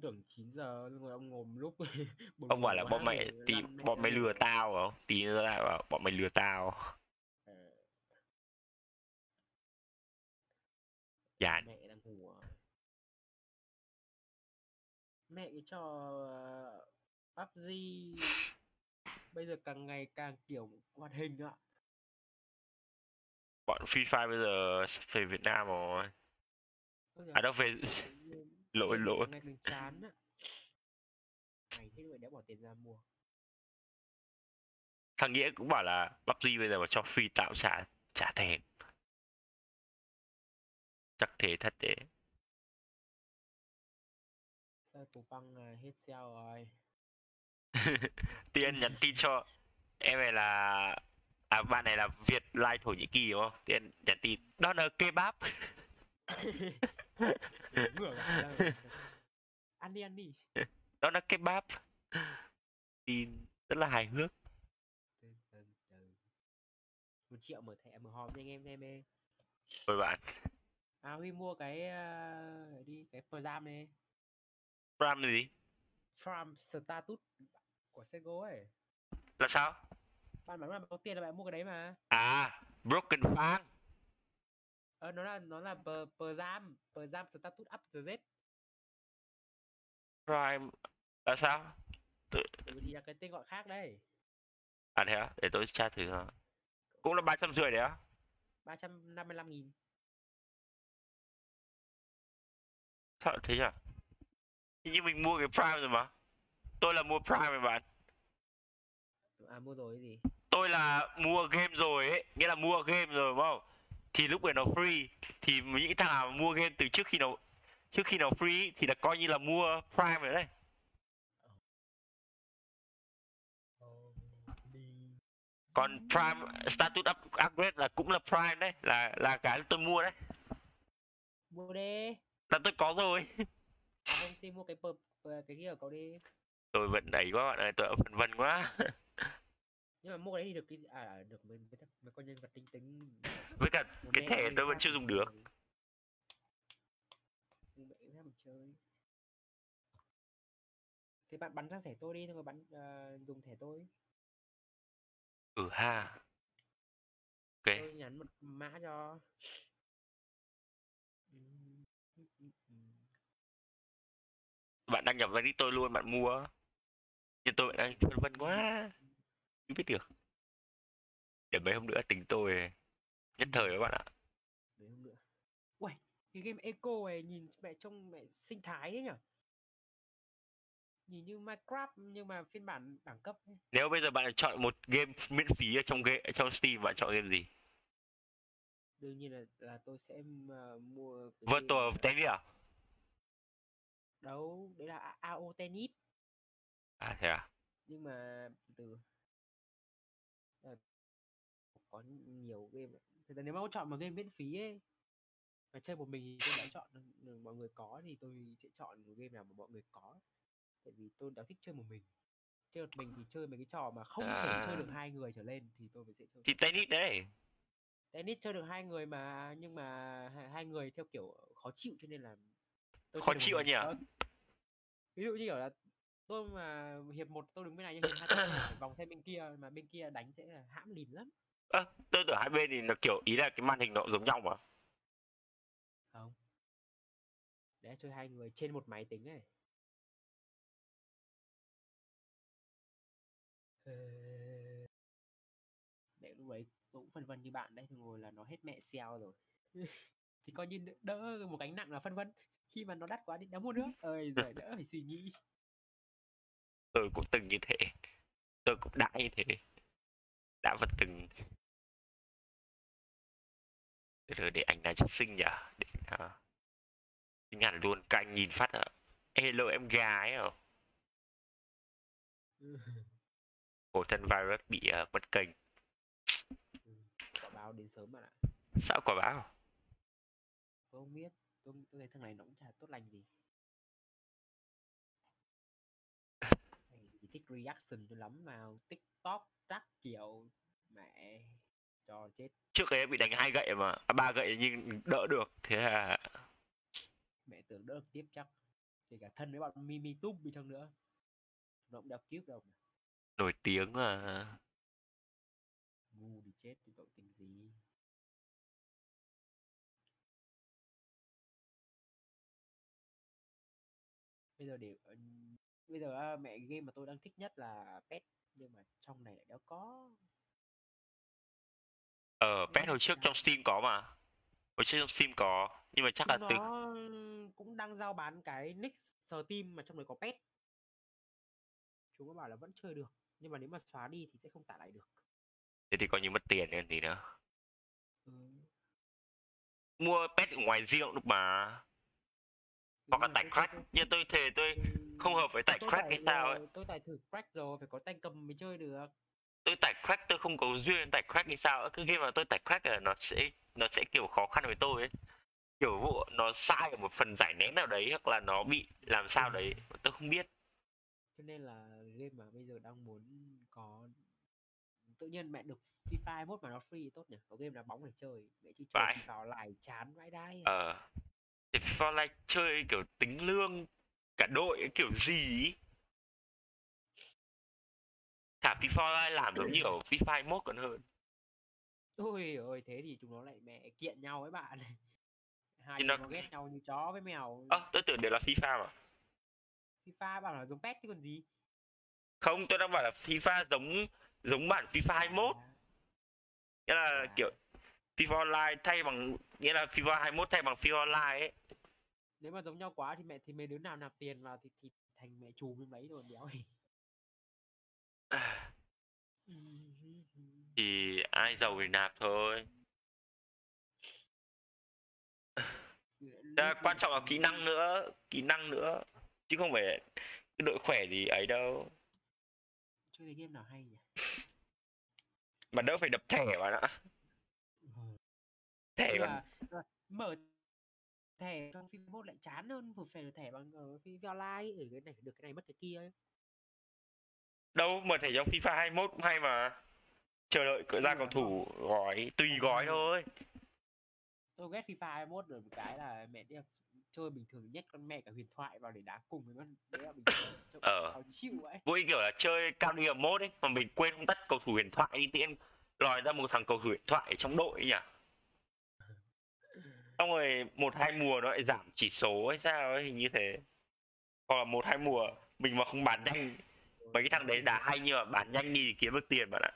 [SPEAKER 2] tưởng 9 giờ rồi ông ngồi một lúc.
[SPEAKER 1] Ông bảo là bọn mày tí bọn mày lừa tao không tí nữa lại bảo bọn mày lừa tao dạ
[SPEAKER 2] mẹ đang ngủ à? mẹ cái trò ờ, PUBG bây giờ càng ngày càng kiểu hoạt hình ạ.
[SPEAKER 1] Bọn free fire bây giờ về việt nam rồi. À đâu về
[SPEAKER 2] nhiên
[SPEAKER 1] lỗi lỗi.
[SPEAKER 2] ngày càng chán á. Mày thế vậy đã bỏ tiền ra mua.
[SPEAKER 1] Thằng nghĩa cũng bảo là PUBG bây giờ mà cho free tạo trả trả thèm chắc thế thật đấy.
[SPEAKER 2] Sao phú băng hết sale rồi.
[SPEAKER 1] Tiên nhắn tin cho em này là à bạn này là việt like thổ nhĩ kỳ đúng không? Tiên nhắn tin đó là kebab
[SPEAKER 2] ăn đi ăn đi.
[SPEAKER 1] Đó là kebab. Tin rất là hài hước.
[SPEAKER 2] Một triệu mở thẻ mở hòm cho anh em xem đi.
[SPEAKER 1] Rồi bạn
[SPEAKER 2] à huy mua cái uh, đi cái Prime này
[SPEAKER 1] là gì?
[SPEAKER 2] Prime status của Sego ấy.
[SPEAKER 1] Là sao?
[SPEAKER 2] Bạn bảo là có tiền là bạn mua cái đấy mà.
[SPEAKER 1] À broken fan
[SPEAKER 2] ờ nó là nó là per Prime Prime status up to Z
[SPEAKER 1] prime là sao? Tự...
[SPEAKER 2] thì là cái tên gọi khác đây
[SPEAKER 1] à thế á? Để tôi tra thử hả cũng là ba trăm rưỡi đấy á?
[SPEAKER 2] Ba trăm năm mươi lăm nghìn
[SPEAKER 1] lại thế nhỉ? Hình như mình mua cái prime rồi mà. Tôi là mua prime rồi bạn
[SPEAKER 2] à mua rồi cái gì?
[SPEAKER 1] Tôi là mua game rồi ấy nghĩa là mua game rồi đúng không? Thì lúc này nó free thì những thằng nào mua game từ trước khi nó trước khi nó free thì là coi như là mua prime rồi đấy. Còn prime status up, upgrade là cũng là prime đấy là là cái tôi mua đấy.
[SPEAKER 2] Mua đi
[SPEAKER 1] là tôi có rồi.
[SPEAKER 2] À không thì mua cái per, per, cái kia của cậu đi.
[SPEAKER 1] Tôi vẫn đấy quá bạn ơi tôi phân vân quá.
[SPEAKER 2] Nhưng mà mua cái đấy thì được cái à à, được mấy mấy, mấy con nhân vật tinh tính.
[SPEAKER 1] Với cả
[SPEAKER 2] một
[SPEAKER 1] cái thẻ tôi vẫn chưa dùng được.
[SPEAKER 2] Mình chơi. Thì bạn bắn sang thẻ tôi đi rồi bắn ờ, dùng thẻ tôi.
[SPEAKER 1] Ừ ha. Ok.
[SPEAKER 2] Tôi nhắn một mã cho
[SPEAKER 1] bạn đăng nhập vào đi tôi luôn bạn mua. Nhưng tôi vẫn đang phân vân quá. Chưa biết được. Để mấy hôm nữa tính tôi nhất thời các bạn ạ.
[SPEAKER 2] Đấy không nữa. Uầy, cái game Eco này nhìn mẹ trông mẹ sinh thái thế nhở? Nhìn như Minecraft nhưng mà phiên bản đẳng cấp ấy.
[SPEAKER 1] nếu bây giờ bạn chọn một game miễn phí ở trong game trong steam bạn chọn game gì?
[SPEAKER 2] Đương nhiên là là tôi sẽ ờ, mua
[SPEAKER 1] virtual tennis à
[SPEAKER 2] Đâu, đấy là AO Tennis.
[SPEAKER 1] À thế à?
[SPEAKER 2] Nhưng mà từ từ có nhiều game. Thực ra nếu mà có chọn một game miễn phí ấy mà chơi một mình thì tôi đã chọn mọi người có thì tôi sẽ chọn một game nào mà mọi người có. Tại vì tôi đã thích chơi một mình. Chơi một mình thì chơi mấy cái trò mà không thể chơi được
[SPEAKER 1] À.
[SPEAKER 2] hai người trở lên thì tôi mới sẽ chơi
[SPEAKER 1] thì tennis đấy.
[SPEAKER 2] Tennis chơi được hai người mà nhưng mà hai người theo kiểu khó chịu cho nên là tôi
[SPEAKER 1] Khó chịu à nhỉ?
[SPEAKER 2] Ví dụ như kiểu là tôi mà hiệp một tôi đứng bên này nhưng hiệp hai tôi phải vòng theo bên kia mà bên kia đánh sẽ là hãm lìn lắm.
[SPEAKER 1] Ơ tôi tưởng hai bên thì nó kiểu ý là cái màn hình nó giống nhau mà.
[SPEAKER 2] Không. Để chơi hai người trên một máy tính này. Ờ, mẹ lúc đấy tôi cũng phân vân như bạn đấy ngồi là nó hết mẹ sale rồi. Thì coi như đỡ- đỡ một gánh nặng là phân vân khi mà nó đắt quá thì đã mua nữa ơi rồi đỡ phải suy nghĩ.
[SPEAKER 1] Tôi cũng từng như thế. Tôi cũng đã như thế. Đã và từng. Từ từ để anh là trước sinh nhỉ để uh, sinh hẳn luôn. Các anh nhìn phát ạ. Hello em gái à khổ thân virus bị uh, mất kênh.
[SPEAKER 2] Quả báo đến sớm bạn ạ.
[SPEAKER 1] Sao quả báo?
[SPEAKER 2] Không biết tôi, tôi thấy thằng này nó cũng chả tốt lành gì. Chỉ thích reaction cho lắm vào tiktok các kiểu. Mẹ cho chết.
[SPEAKER 1] Trước ấy bị đánh hai gậy mà à, ba gậy nhưng đỡ được thế là
[SPEAKER 2] mẹ tưởng đỡ được tiếp chắc. Kể cả thân với bọn mimi túp đi chăng nữa. Nó cũng đeo kiếp đâu
[SPEAKER 1] nổi tiếng mà.
[SPEAKER 2] Ngu đi chết thì tội tình gì bây giờ để ờ, bây giờ mẹ game mà tôi đang thích nhất là pet nhưng mà trong này lại đâu có.
[SPEAKER 1] Ờ pet hồi trước
[SPEAKER 2] dạ.
[SPEAKER 1] trong steam có mà. Hồi trước trong steam có nhưng mà chắc là từ
[SPEAKER 2] cũng đang giao bán cái nick Steam mà trong đấy có pet. Chúng nó bảo là vẫn chơi được nhưng mà nếu mà xóa đi thì sẽ không tải lại được.
[SPEAKER 1] Thế thì coi như mất tiền nên gì nữa.
[SPEAKER 2] Ừ.
[SPEAKER 1] mua pet ở ngoài riêng cũng được mà hoặc là tải crack. Nhưng tôi thề tôi không hợp với tải
[SPEAKER 2] tôi
[SPEAKER 1] crack hay sao ấy.
[SPEAKER 2] tôi tải thử crack rồi phải có tay cầm mới chơi được.
[SPEAKER 1] Tôi tải crack tôi không có duyên tải crack hay sao ấy. cứ game mà tôi tải crack là nó sẽ nó sẽ kiểu khó khăn với tôi ấy. Kiểu vụ nó sai ở một phần giải nén nào đấy hoặc là nó bị làm sao đấy tôi không biết.
[SPEAKER 2] Cho nên là game mà bây giờ đang muốn có tự nhiên mẹ được FIFA 21 mà nó free tốt nhỉ? Có game là bóng để chơi mẹ chứ chơi. FIFA lại chán vãi đái
[SPEAKER 1] ờ thì Online chơi kiểu tính lương cả đội kiểu gì ý. thả FIFA làm giống như ở FIFA 21 còn hơn.
[SPEAKER 2] Ôi ôi thế thì chúng nó lại mẹ kiện nhau với bạn. Hai
[SPEAKER 1] nó-
[SPEAKER 2] nó ghét nhau như chó với mèo.
[SPEAKER 1] Ơ tôi tưởng đều là FIFA mà.
[SPEAKER 2] FIFA bảo là giống pet chứ còn gì.
[SPEAKER 1] Không tôi đang bảo là FIFA giống giống bản FIFA 21
[SPEAKER 2] À,
[SPEAKER 1] nghĩa là
[SPEAKER 2] à,
[SPEAKER 1] kiểu FIFA Online thay bằng nghĩa là FIFA 21 thay bằng FIFA Online ấy
[SPEAKER 2] nếu mà giống nhau quá thì mẹ thì mấy đứa nào nạp tiền vào thì, thì thành mẹ chùm bên đấy rồi đéo ấy.
[SPEAKER 1] Thì ai giàu thì nạp thôi. Quan trọng là kỹ năng nữa kỹ năng nữa chứ không phải cái đội khỏe gì ấy đâu.
[SPEAKER 2] Chơi cái game nào hay nhỉ?
[SPEAKER 1] Mà đỡ phải đập thẻ bạn ạ.
[SPEAKER 2] Ờ.
[SPEAKER 1] thẻ còn
[SPEAKER 2] là, là mở thẻ trong một lại chán hơn một phải thẻ bằng ở phim online ở cái này được cái này mất cái kia ấy.
[SPEAKER 1] đâu mở thẻ trong FIFA 21 cũng hay mà. Chờ đợi cỡ ra cầu thủ gói tùy gói thôi.
[SPEAKER 2] Tôi ghét FIFA 21 rồi một cái là mẹ đi chơi bình thường nhét con mẹ cả huyền thoại vào để đá cùng với con đấy là bình thường
[SPEAKER 1] Ờ.
[SPEAKER 2] khó chịu vậy
[SPEAKER 1] vui kiểu là chơi cao đi ở mode ấy mà mình quên không tắt cầu thủ huyền thoại đi tiện lòi ra một thằng cầu thủ huyền thoại trong đội ấy nhỉ xong rồi một hai mùa nó lại giảm chỉ số hay sao ấy hình như thế. Hoặc là một hai mùa mình mà không bán nhanh mấy cái thằng đấy đá hay nhưng mà bán nhanh đi thì kiếm được tiền bạn ạ.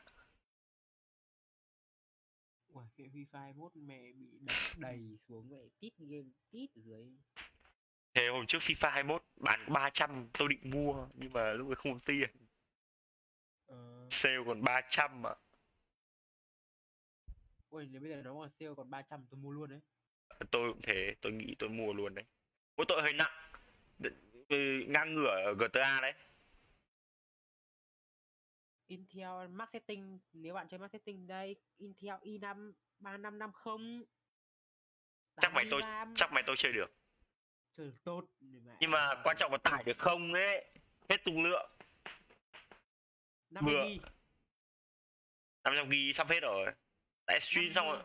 [SPEAKER 2] Ui, cái FIFA 21 mẹ bị đập đầy xuống vậy tít game tít dưới.
[SPEAKER 1] Thế hôm trước FIFA 21 bán có 300 tôi định mua nhưng mà lúc ấy không có tiền.
[SPEAKER 2] Ờ,
[SPEAKER 1] sale còn 300 mà
[SPEAKER 2] ui nếu bây giờ nó mà sale còn 300 tôi mua luôn đấy
[SPEAKER 1] tôi cũng thế tôi nghĩ tôi mua luôn đấy. Mỗi tội hơi nặng. Ừ, ngang ngửa ở GTA đấy.
[SPEAKER 2] Intel Max Setting nếu bạn chơi Max Setting đây Intel i5 3550
[SPEAKER 1] chắc mày tôi
[SPEAKER 2] 8GB RAM,
[SPEAKER 1] chắc mày tôi chơi được.
[SPEAKER 2] Chơi được tốt nhưng mà
[SPEAKER 1] nhưng mà quan trọng là tải được không ấy. Hết dung lượng.
[SPEAKER 2] 50
[SPEAKER 1] vừa.
[SPEAKER 2] GB
[SPEAKER 1] 500 GB sắp hết rồi. Tại stream xong rồi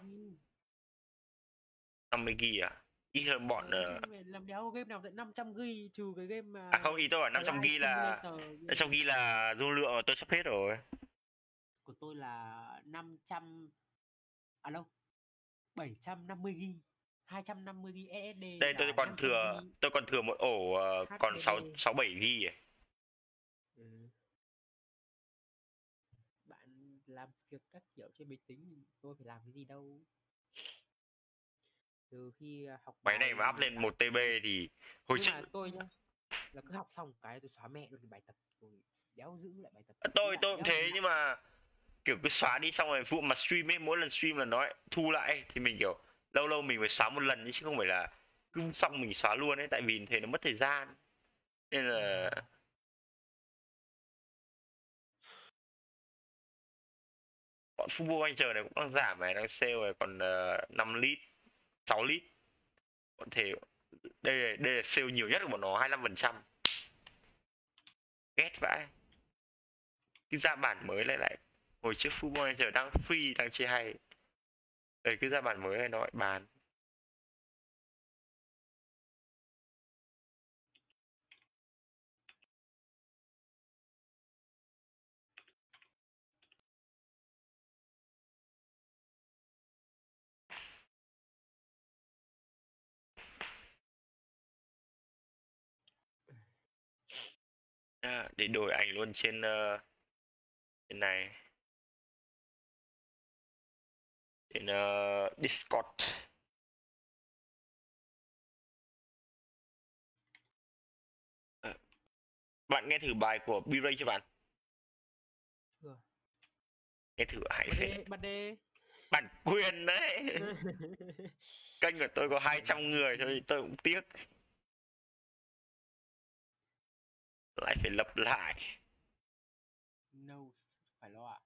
[SPEAKER 1] 50 GB à ít hơn bọn ờ,
[SPEAKER 2] Mẹ làm đéo game nào tận 500 GB trừ cái game mà
[SPEAKER 1] à không ý tôi bảo 500 GB
[SPEAKER 2] Flight
[SPEAKER 1] là
[SPEAKER 2] Simulator,
[SPEAKER 1] 500 GB là dung lượng mà tôi sắp hết rồi
[SPEAKER 2] của tôi là 500 à đâu 750 GB 250 GB SSD
[SPEAKER 1] đây tôi còn
[SPEAKER 2] 500
[SPEAKER 1] thừa
[SPEAKER 2] GB.
[SPEAKER 1] tôi còn thừa một ổ ờ, còn
[SPEAKER 2] HDD.
[SPEAKER 1] 6 6 7 GB ấy.
[SPEAKER 2] Ừ. bạn làm việc các kiểu trên máy tính tôi phải làm cái gì đâu từ khi à, học
[SPEAKER 1] Máy này mà up
[SPEAKER 2] bài
[SPEAKER 1] lên 1 TB thì hồi trước
[SPEAKER 2] tôi nhá là cứ học xong cái tôi xóa mẹ luôn cái bài tập rồi đéo giữ lại bài tập
[SPEAKER 1] tôi
[SPEAKER 2] lại
[SPEAKER 1] tôi cũng thế
[SPEAKER 2] nhìn
[SPEAKER 1] nhưng mà kiểu cứ xóa đi xong rồi vụ mà stream ấy mỗi lần stream là nó lại thu lại thì mình kiểu lâu lâu mình phải xóa một lần chứ không phải là cứ xong mình xóa luôn ấy tại vì thế nó mất thời gian. Nên là bọn Football Manager này cũng đang giảm này đang sale này còn uh, 5 lít 6 lít. Bọn thể đây là, đây là sale nhiều nhất của bọn nó 25 phần trăm. Ghét vãi. Cái ra bản mới lại lại hồi trước Football Manager đang free đang chơi hay. Đây cái ra bản mới này nó lại bán. Để đổi ảnh luôn trên ờ, trên này. Trên ờ, Discord. Ờ, bạn nghe thử bài của B-Ray chưa bạn? Nghe thử hãy phết
[SPEAKER 2] bắt đê
[SPEAKER 1] bản quyền đấy. Kênh của tôi có 200 người thôi tôi cũng tiếc lại phải lập lại.
[SPEAKER 2] No phải lo ạ.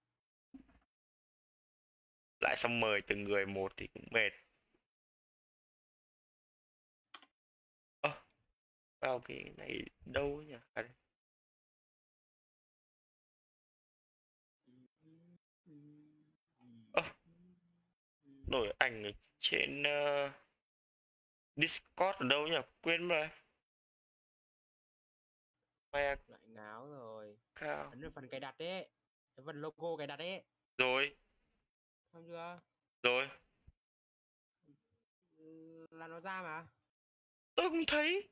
[SPEAKER 1] Lại xong mời từng người một thì cũng mệt. Ơ vào cái này đâu nhỉ? À, đây. Ơ. đổi ảnh ở trên ờ, Discord ở đâu nhỉ? Quên rồi Mẹ
[SPEAKER 2] lại ngáo rồi.
[SPEAKER 1] Cao
[SPEAKER 2] ấn vào phần cài đặt đấy cái phần logo cài đặt đấy
[SPEAKER 1] rồi.
[SPEAKER 2] Xong chưa?
[SPEAKER 1] Rồi.
[SPEAKER 2] Ừ, là nó ra mà.
[SPEAKER 1] Tôi không thấy.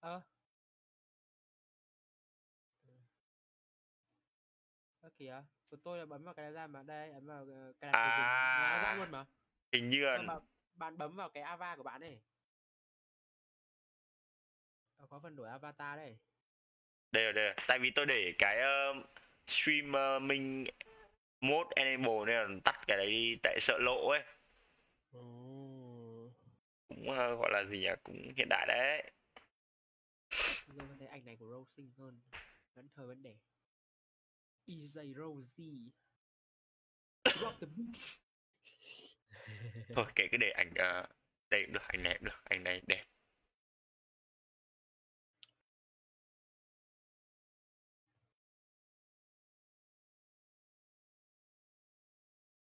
[SPEAKER 2] Ờ. Ơ kìa. Của tôi là bấm vào cái ra mà. Đây ấn vào ờ, cài đặt nó ra
[SPEAKER 1] À.
[SPEAKER 2] luôn mà.
[SPEAKER 1] Hình như là
[SPEAKER 2] bạn, bạn bấm vào cái avatar của bạn này Ờ, có phần đổi avatar đây
[SPEAKER 1] đây rồi đây rồi. tại vì tôi để cái uh, streaming mode enable nên là tắt cái đấy đi tại sợ lộ ấy.
[SPEAKER 2] Ồ.
[SPEAKER 1] cũng ờ, gọi là gì nhỉ? Cũng hiện đại đấy.
[SPEAKER 2] Giờ vẫn thấy ảnh này của Rose xinh hơn. Vẫn thời vấn đề EJ Rosie Drop the beat
[SPEAKER 1] thôi kệ cứ để ảnh ờ, đây cũng được ảnh này cũng được ảnh này đẹp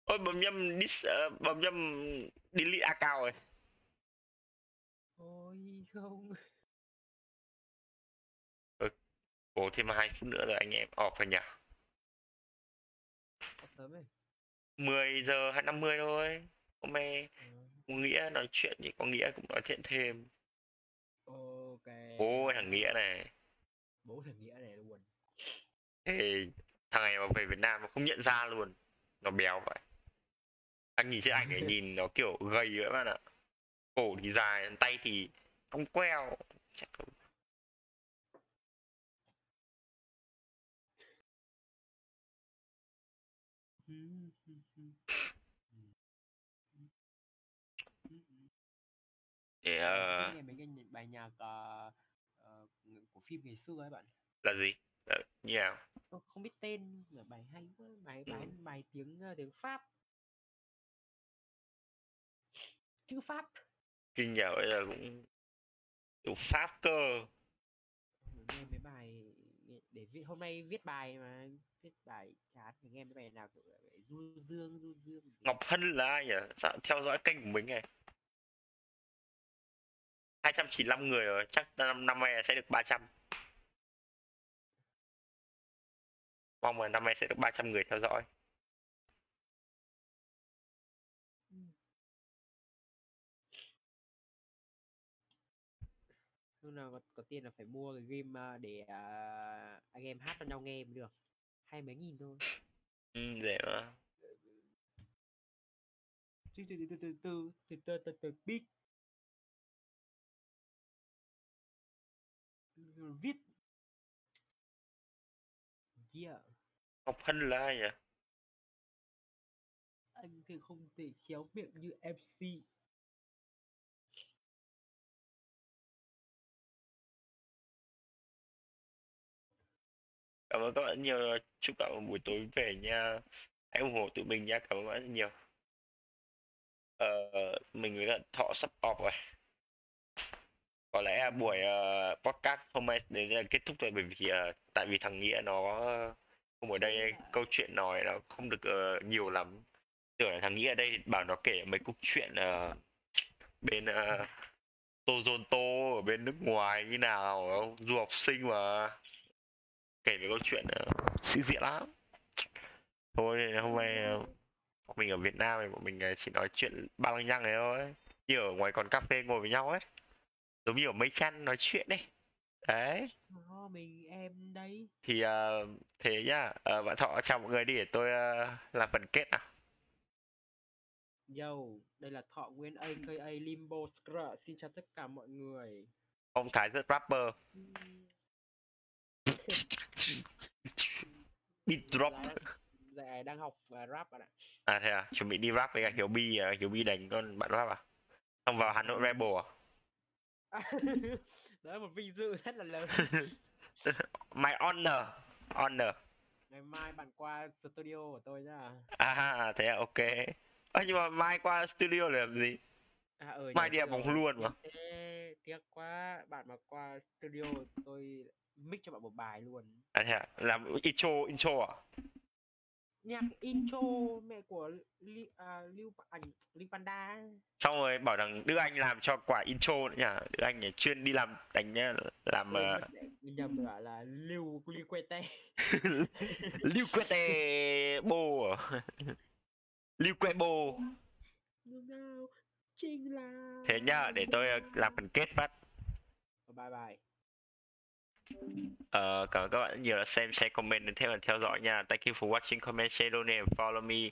[SPEAKER 1] ôi bấm nhầm dis ờ, bấm nhầm delete account rồi.
[SPEAKER 2] Ôi không.
[SPEAKER 1] Ồ thêm hai phút nữa rồi anh em off rồi nhỉ? 10 giờ hay 50 thôi. Hôm nay
[SPEAKER 2] Ờ,
[SPEAKER 1] có nghĩa nói chuyện thì có nghĩa cũng nói chuyện thêm.
[SPEAKER 2] Ok.
[SPEAKER 1] Ôi thằng nghĩa này.
[SPEAKER 2] Bố thằng Nghĩa này luôn.
[SPEAKER 1] Ê, thằng này mà về Việt Nam mà không nhận ra luôn. Nó béo vậy anh nhìn trên ảnh này nhìn nó kiểu gầy vậy bạn ạ. Cổ thì dài tay thì cong queo. Chắc không. Để
[SPEAKER 2] ờ, nghe mấy cái bài nhạc ờ, ờ, của phim ngày xưa ấy bạn.
[SPEAKER 1] Là gì? Ờ, như nào?
[SPEAKER 2] Không biết tên mà bài hay quá. Bài bài
[SPEAKER 1] Ừ.
[SPEAKER 2] bài tiếng ờ, tiếng Pháp chữ Pháp.
[SPEAKER 1] Kinh nhờ bây giờ cũng kiểu pháp cơ.
[SPEAKER 2] Nghe mấy bài để viết hôm nay viết bài mà viết bài chán thì nghe mấy bài nào kiểu du dương du dương.
[SPEAKER 1] Ngọc Hân là ai nhỉ? Sao theo dõi kênh của mình này 295 người rồi chắc năm năm nay sẽ được 300 mong là năm nay sẽ được 300 người theo dõi
[SPEAKER 2] lúc nào có, có tiền là phải mua cái game ờ, để ờ, anh em hát cho nhau nghe mới được. Hai mấy nghìn thôi.
[SPEAKER 1] Ừ, dễ mà
[SPEAKER 2] từ từ từ từ từ từ từ từ từ bít viết. Yeah.
[SPEAKER 1] Ngọc Hân là ai nhỉ
[SPEAKER 2] anh thì không thể khéo miệng như MC
[SPEAKER 1] cảm ơn các bạn nhiều. Chúc các bạn buổi tối về nha. Hãy ủng hộ tụi mình nha. Cảm ơn các bạn rất nhiều. Ờ, mình với là thọ sắp off rồi. Có lẽ buổi uh, podcast hôm nay đến là kết thúc rồi bởi vì uh, tại vì thằng nghĩa nó không ở đây câu chuyện nói nó không được uh, nhiều lắm. Tưởng là thằng nghĩa ở đây bảo nó kể mấy câu chuyện uh, bên uh, Toronto ở bên nước ngoài như nào không? du học sinh mà kể về câu chuyện uh, sĩ diện lắm. Thôi hôm nay uh, mình ở Việt Nam thì bọn mình uh, chỉ nói chuyện ba lăng nhăng này thôi. Như ở ngoài quán cà phê ngồi với nhau ấy. Giống như ở mấy chăn nói chuyện đấy đấy.
[SPEAKER 2] Đó, mình em đây.
[SPEAKER 1] Thì uh, thế nhá. Uh, bạn thọ chào mọi người đi để tôi uh, làm phần kết nào.
[SPEAKER 2] Yo, đây là Thọ Nguyên aka Limbo Scrub. Xin chào tất cả mọi người.
[SPEAKER 1] ông Thái rất rapper beat drop.
[SPEAKER 2] Dạ, dạ đang học và rap bạn ạ.
[SPEAKER 1] à thế à? Chuẩn bị đi rap với cả Hiếu Bi uh, Hiếu Bi đánh con bạn rap à? Xong vào Hà Nội Rebel à?
[SPEAKER 2] Đó là một vinh dự rất là lớn.
[SPEAKER 1] my honor honor.
[SPEAKER 2] Ngày mai bạn qua studio của tôi nhá.
[SPEAKER 1] à thế à ok. Ơ nhưng mà mai qua studio để làm gì?
[SPEAKER 2] À, ở
[SPEAKER 1] mai đi đá bóng luôn mà.
[SPEAKER 2] Tiếc quá, bạn mà qua studio tôi mix cho bạn một bài luôn.
[SPEAKER 1] à thế à làm intro intro à
[SPEAKER 2] Nhạc intro mẹ của Li, à, Lưu ảnh Linh Panda.
[SPEAKER 1] xong rồi bảo rằng Đức Anh làm cho quả intro nữa nhá Đức Anh chuyên đi làm đánh nhá làm
[SPEAKER 2] Quên
[SPEAKER 1] uh,
[SPEAKER 2] nhầm gọi là Lưu Lưu Quete.
[SPEAKER 1] Lưu Quete à? Lưu Que Bô
[SPEAKER 2] Lúc nào chính là
[SPEAKER 1] thế nhá để tôi uh, làm phần kết phát
[SPEAKER 2] bye bye
[SPEAKER 1] Ờ, ơn các bạn nhiều đã xem, share, comment đến theo và theo dõi nha. Thank you for watching, comment, share, donate, and follow me.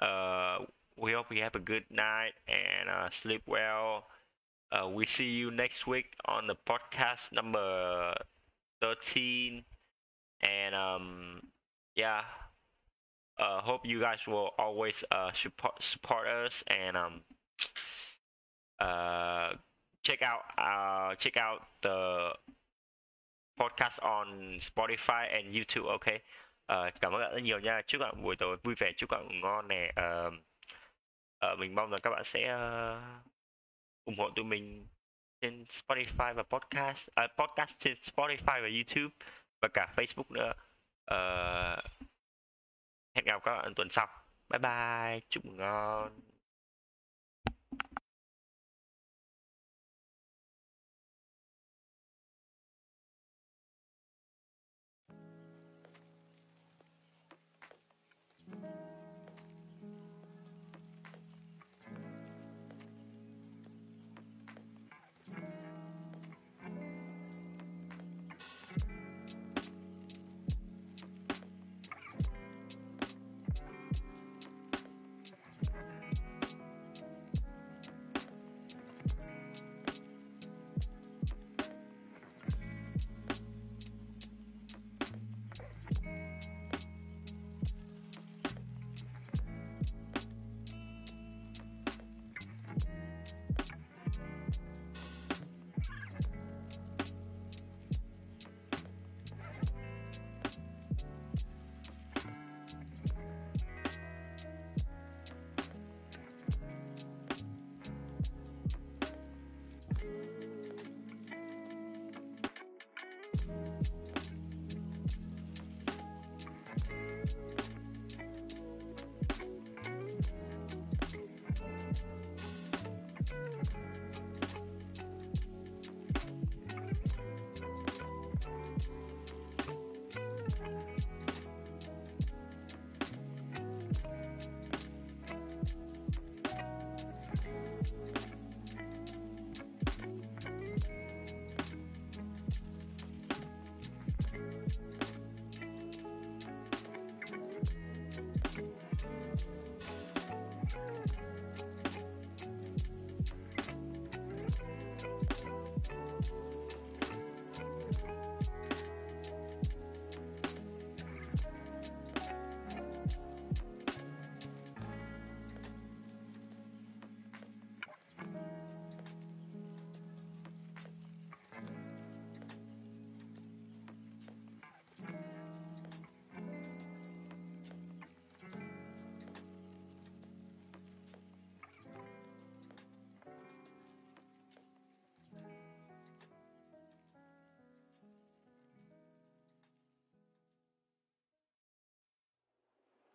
[SPEAKER 1] Uh, we hope you have a good night and uh, sleep well. Uh, we see you next week on the podcast number 13. And um, yeah, uh, hope you guys will always uh, support support us and um, uh, check out uh, check out the podcast on Spotify and YouTube ok? Uh, cảm ơn các bạn rất nhiều nha. Chúc các bạn buổi tối vui vẻ chúc các bạn ngon nè. Uh, uh, mình mong rằng các bạn sẽ uh, ủng hộ tụi mình trên Spotify và podcast uh, podcast trên Spotify và YouTube và cả Facebook nữa. Uh, hẹn gặp các bạn tuần sau. Bye bye chúc ngon.